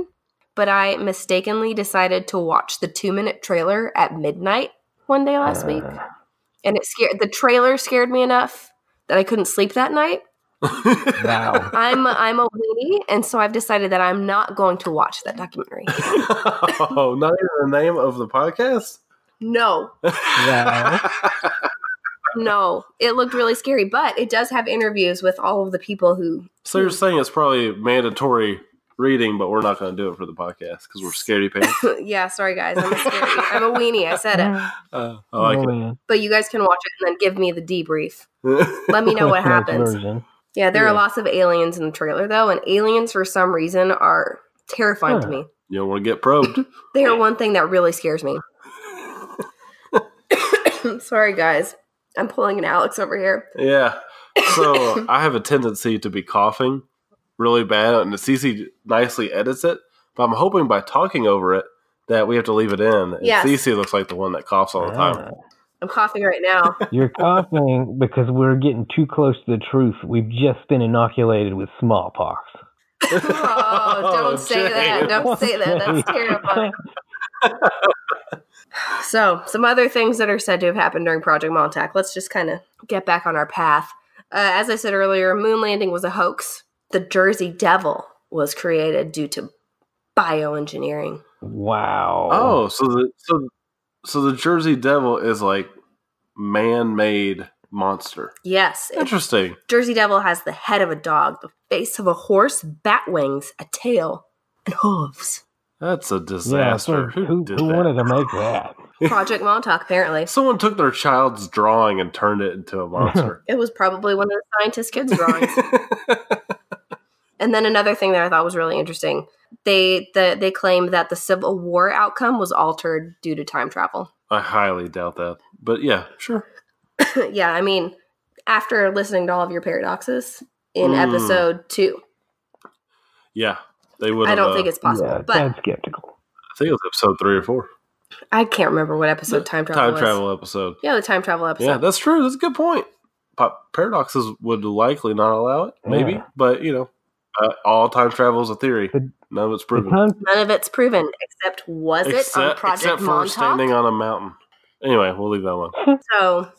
but I mistakenly decided to watch the two minute trailer at midnight one day last week, Uh, and it scared the trailer scared me enough that I couldn't sleep that night. Wow. I'm I'm a weenie, and so I've decided that I'm not going to watch that documentary. oh, not even the name of the podcast. No, Wow. no, it looked really scary, but it does have interviews with all of the people who so you're saying it's probably mandatory reading, but we're not going to do it for the podcast because we're scaredy pants. yeah, sorry guys, I'm a scary. I'm a weenie. I said it, Uh, I like oh, it. man. but you guys can watch it and then give me the debrief. Let me know what Cliff Notes happens. Version. Yeah, there Yeah. are lots of aliens in the trailer though, and aliens for some reason are terrifying to me. you don't want to get probed. They are one thing that really scares me. sorry guys, I'm pulling an Alex over here. Yeah. So I have a tendency to be coughing really bad, and Cece nicely edits it. But I'm hoping by talking over it that we have to leave it in. And Yes. Cece looks like the one that coughs all the time. Ah. I'm coughing right now. You're coughing because we're getting too close to the truth. We've just been inoculated with smallpox. oh, don't say that. Don't say that. That's terrifying. So, some other things that are said to have happened during Project Montauk. Let's just kind of get back on our path. Uh, as I said earlier, moon landing was a hoax. The Jersey Devil was created due to bioengineering. Wow. Oh, so the so so the Jersey Devil is like man-made monster. Yes, Interesting. Jersey Devil has the head of a dog, the face of a horse, bat wings, a tail, and hooves. That's a yeah. disaster. So who, who, who wanted to make that? Project Montauk, apparently. Someone took their child's drawing and turned it into a monster. It was probably one of the scientist kids' drawings. And then another thing that I thought was really interesting, they the, they claimed that the Civil War outcome was altered due to time travel. I highly doubt that. But yeah, sure. yeah, I mean, after listening to all of your paradoxes in Mm. episode two, Yeah. They would I don't uh, think it's possible. yeah, but I'm skeptical. I think it was episode three or four. I can't remember what episode time travel Time was. travel episode. Yeah, the time travel episode. Yeah, that's true. That's a good point. Paradoxes would likely not allow it, maybe, Yeah. but you know, uh, all time travel is a theory. The- None of it's proven. None of it's proven, except was it on Project except for Montauk? standing on a mountain. Anyway, we'll leave that one. So,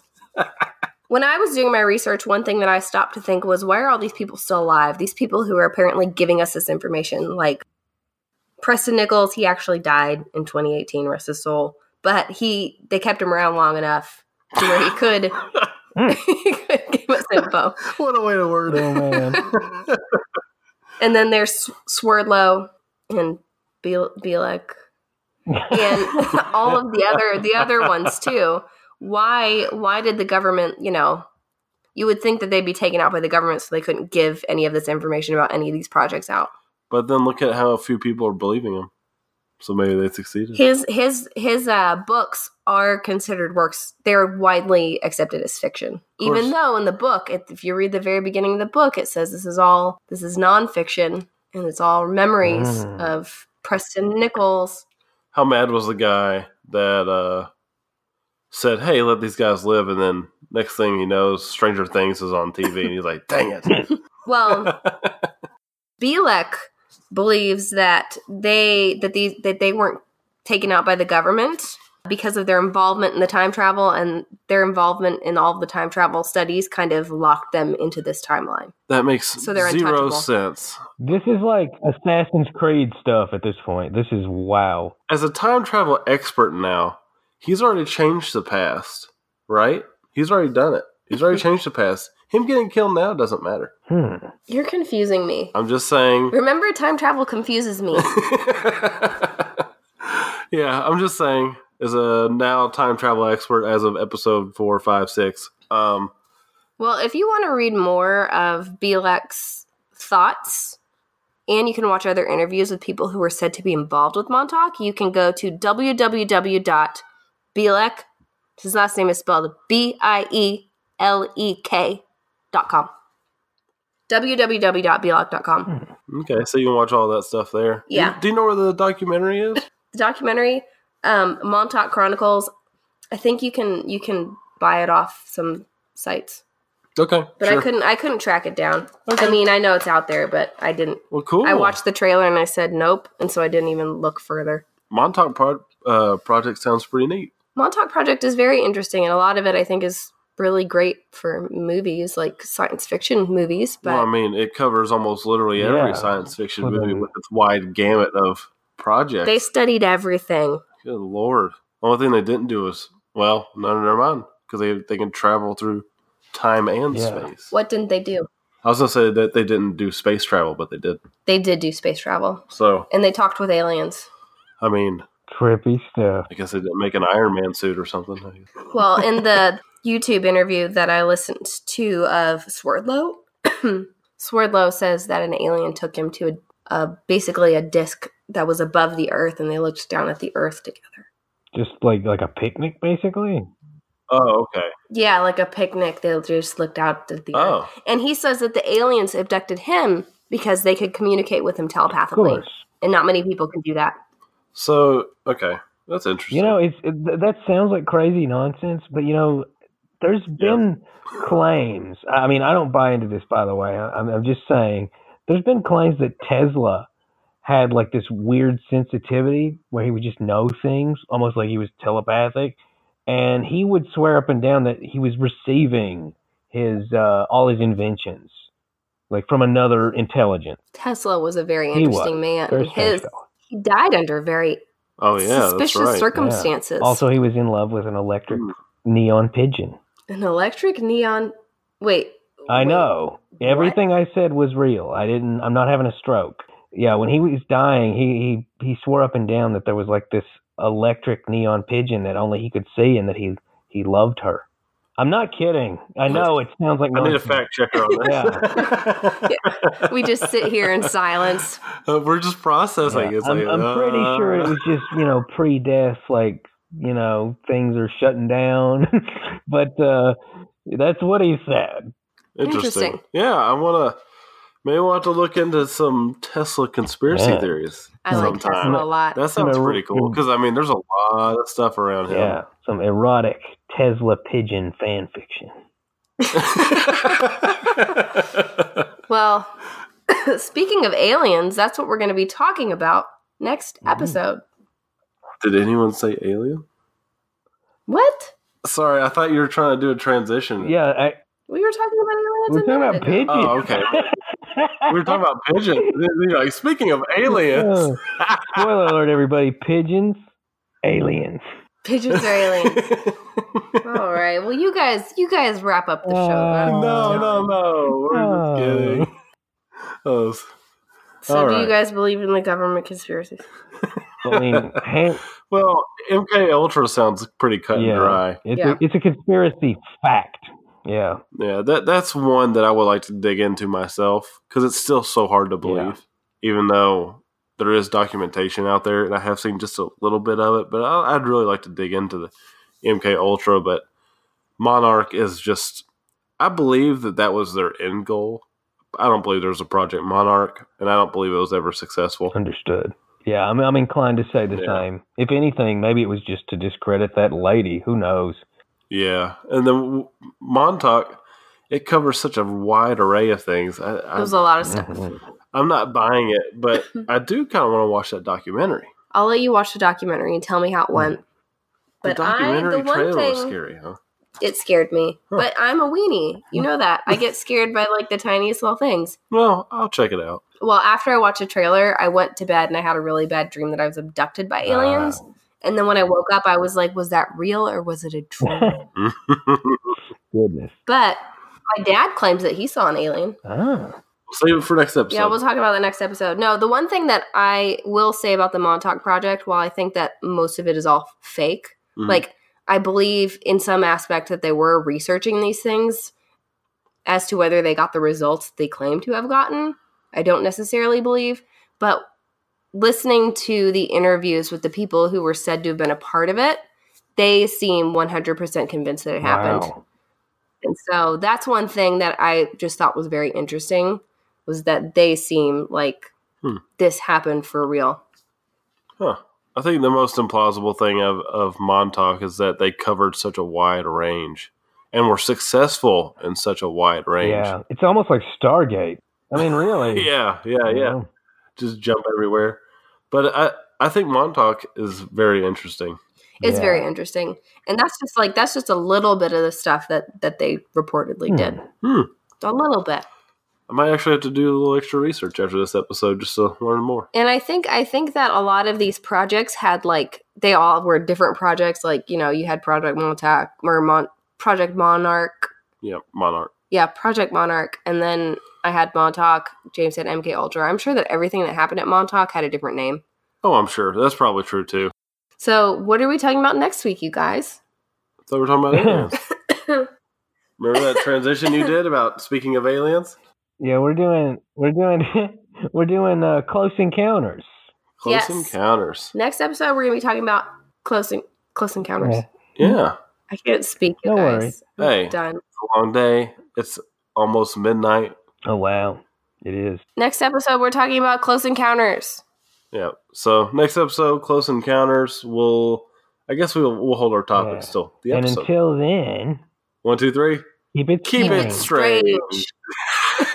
when I was doing my research, one thing that I stopped to think was, why are all these people still alive? These people who are apparently giving us this information, like Preston Nichols, he actually died in 2018, rest his soul. But he, they kept him around long enough to where he could, he could give us info. what a way to word Oh, man. And then there's Swerdlow and Biel- Bielek and all of the other the other ones too. Why why did the government, you know, you would think that they'd be taken out by the government so they couldn't give any of this information about any of these projects out. But then look at how a few people are believing him. So maybe they succeeded. His his his uh, books are considered works. They're widely accepted as fiction, even though in the book, if you read the very beginning of the book, it says this is all this is nonfiction and it's all memories Mm. of Preston Nichols. How mad was the guy that uh, said, "Hey, let these guys live," and then next thing he knows, Stranger Things is on TV, and he's like, "Dang it!" Well, Bielek believes that they that these that they weren't taken out by the government because of their involvement in the time travel and their involvement in all of the time travel studies kind of locked them into this timeline. that makes So they're zero sense. This is like Assassin's Creed stuff at this point. This is wow. As a time travel expert now, he's already changed the past, right? He's already done it. He's already changed the past. Him getting killed now doesn't matter. Hmm. You're confusing me. I'm just saying. Remember time travel confuses me. yeah, I'm just saying. As a now time travel expert, as of episode four, five, six, um, well, if you want to read more of Bielek's thoughts and you can watch other interviews with people who were said to be involved with Montauk, you can go to www.bielek, his last name is spelled B I E L E K dot com. www.bielek.com. okay, so you can watch all that stuff there. Do you- Yeah. Do you know where the documentary is? The documentary, um, Montauk Chronicles, I think you can you can buy it off some sites. Okay, But sure. I couldn't I couldn't track it down. Okay. I mean, I know it's out there, but I didn't Well, cool. I watched the trailer and I said nope, and so I didn't even look further. Montauk Pro- uh, project sounds pretty neat. Montauk Project is very interesting, and a lot of it I think is really great for movies, like science fiction movies. But well, I mean, it covers almost literally every science fiction Well, movie with its wide gamut of projects. they studied everything. Good lord! Only thing they didn't do was well, no, never mind, because they they can travel through time and Yeah. space. What didn't they do? I was gonna say that they didn't do space travel, but they did. They did do space travel, So and they talked with aliens. I mean, Trippy stuff. I guess they didn't make an Iron Man suit or something. Well, in the YouTube interview that I listened to of Swerdlow, Swerdlow says that an alien took him to a, a basically a disc that was above the Earth, and they looked down at the Earth together. Just like like a picnic, basically. Oh, okay. Yeah, like a picnic. They just looked out at the Earth, Oh, and he says that the aliens abducted him because they could communicate with him telepathically, course. and not many people can do that. so okay, that's interesting. You know, it's it, that sounds like crazy nonsense, but you know, there's been claims. I mean, I don't buy into this, by the way. I, I'm, I'm just saying, there's been claims that Tesla had like this weird sensitivity where he would just know things, almost like he was telepathic, and he would swear up and down that he was receiving his uh, all his inventions like from another intelligence. Tesla was a very He interesting man. Very His special. he died under very oh yeah, suspicious right. circumstances. Also, he was in love with an electric Mm. neon pigeon. An electric neon. Wait. I wait. know. Everything I said was real. I didn't. I'm not having a stroke. Yeah, when he was dying, he he he swore up and down that there was like this electric neon pigeon that only he could see, and that he he loved her. I'm not kidding. I know it sounds like I need a fact checker on this. We just sit here in silence. Uh, We're just processing. Yeah, It's I'm, like, I'm pretty uh, sure it was just you know pre-death, like you know things are shutting down, but uh that's what he said. Interesting. Interesting. Yeah, I want to. Maybe we'll have to look into some Tesla conspiracy Yeah. theories. I like sometime. Tesla a lot. That sounds Some- pretty cool because I mean, there's a lot of stuff around him. Yeah, some erotic Tesla pigeon fan fiction. Well, speaking of aliens, that's what we're going to be talking about next Mm-hmm. episode. Did anyone say alien? What? Sorry, I thought you were trying to do a transition. Yeah, I, We were talking about aliens. we're talking about ago. pigeons. Oh, okay. we were talking about pigeons. Like, speaking of aliens. Spoiler alert, everybody! Pigeons, aliens. Pigeons are aliens. All right. Well, you guys, you guys wrap up the show. Uh, no, no, no. We're Oh. just kidding. Oh, So, all do right. you guys believe in the government conspiracies? I mean, Han- well, MK Ultra sounds pretty cut and dry. it's Yeah. a, it's a conspiracy fact. Yeah, Yeah, that that's one that I would like to dig into myself because it's still so hard to believe. even though there is documentation out there, and I have seen just a little bit of it. But I, I'd really like to dig into the MK Ultra. But Monarch is just, I believe that that was their end goal. I don't believe there was a Project Monarch, and I don't believe it was ever successful. Understood. Yeah, I'm, I'm inclined to say the Yeah. same. If anything, maybe it was just to discredit that lady. Who knows? Yeah, and then Montauk, it covers such a wide array of things. I, It was a lot of stuff. Mhm. I'm not buying it, but I do kind of want to watch that documentary. I'll let you watch the documentary and tell me how it went. But the I, documentary the one trailer thing, was scary, huh? it scared me. Huh. But I'm a weenie. You know that. I get scared by like the tiniest little things. Well, I'll check it out. Well, after I watched a trailer, I went to bed and I had a really bad dream that I was abducted by aliens. And then when I woke up, I was like, was that real or was it a dream? Goodness. but my dad claims that he saw an alien. Ah. Save it for next episode. Yeah, we'll talk about the next episode. No, the one thing that I will say about the Montauk project, while I think that most of it is all fake, Mhm. like I believe in some aspect that they were researching these things as to whether they got the results they claim to have gotten. I don't necessarily believe, but listening to the interviews with the people who were said to have been a part of it, they seem 100% convinced that it happened. Wow. And so that's one thing that I just thought was very interesting was that they seem like Hmm. this happened for real. Huh. I think the most implausible thing of, of Montauk is that they covered such a wide range and were successful in such a wide range. Yeah. It's almost like Stargate. I mean, really. yeah, yeah, You yeah. Just jump everywhere. But I, I think Montauk is very interesting. It's Yeah. very interesting. And that's just like that's just a little bit of the stuff that that they reportedly Hmm. did. Hmm. A little bit. I might actually have to do a little extra research after this episode just to learn more. And I think I think that a lot of these projects had like they all were different projects. Like you know, you had Project Montauk or Mon- Project Monarch. Yeah, Monarch. Yeah, Project Monarch, and then I had Montauk. James had MK Ultra. I'm sure that everything that happened at Montauk had a different name. Oh, I'm sure. That's probably true too. So, what are we talking about next week, you guys? I thought we were talking about aliens. Remember that transition you did about speaking of aliens? Yeah, we're doing we're doing we're doing uh, close encounters. Close Yes. encounters. Next episode, we're going to be talking about close en- close encounters. Yeah. Yeah. I can't speak, you Don't guys. worry. Hey. Done. a long day. It's almost midnight. Oh wow, it is. Next episode, we're talking about close encounters. Yeah. So next episode, close encounters. We'll, I guess we'll we'll hold our topic Yeah. still. The and episode. until then, One, two, three. keep it Keep it strange. strange.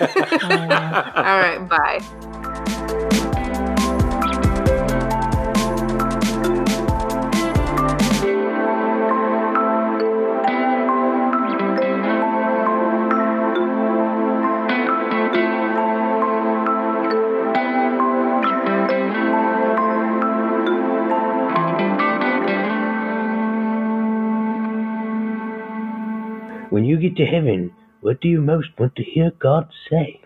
All right, bye. To heaven, what do you most want to hear God say?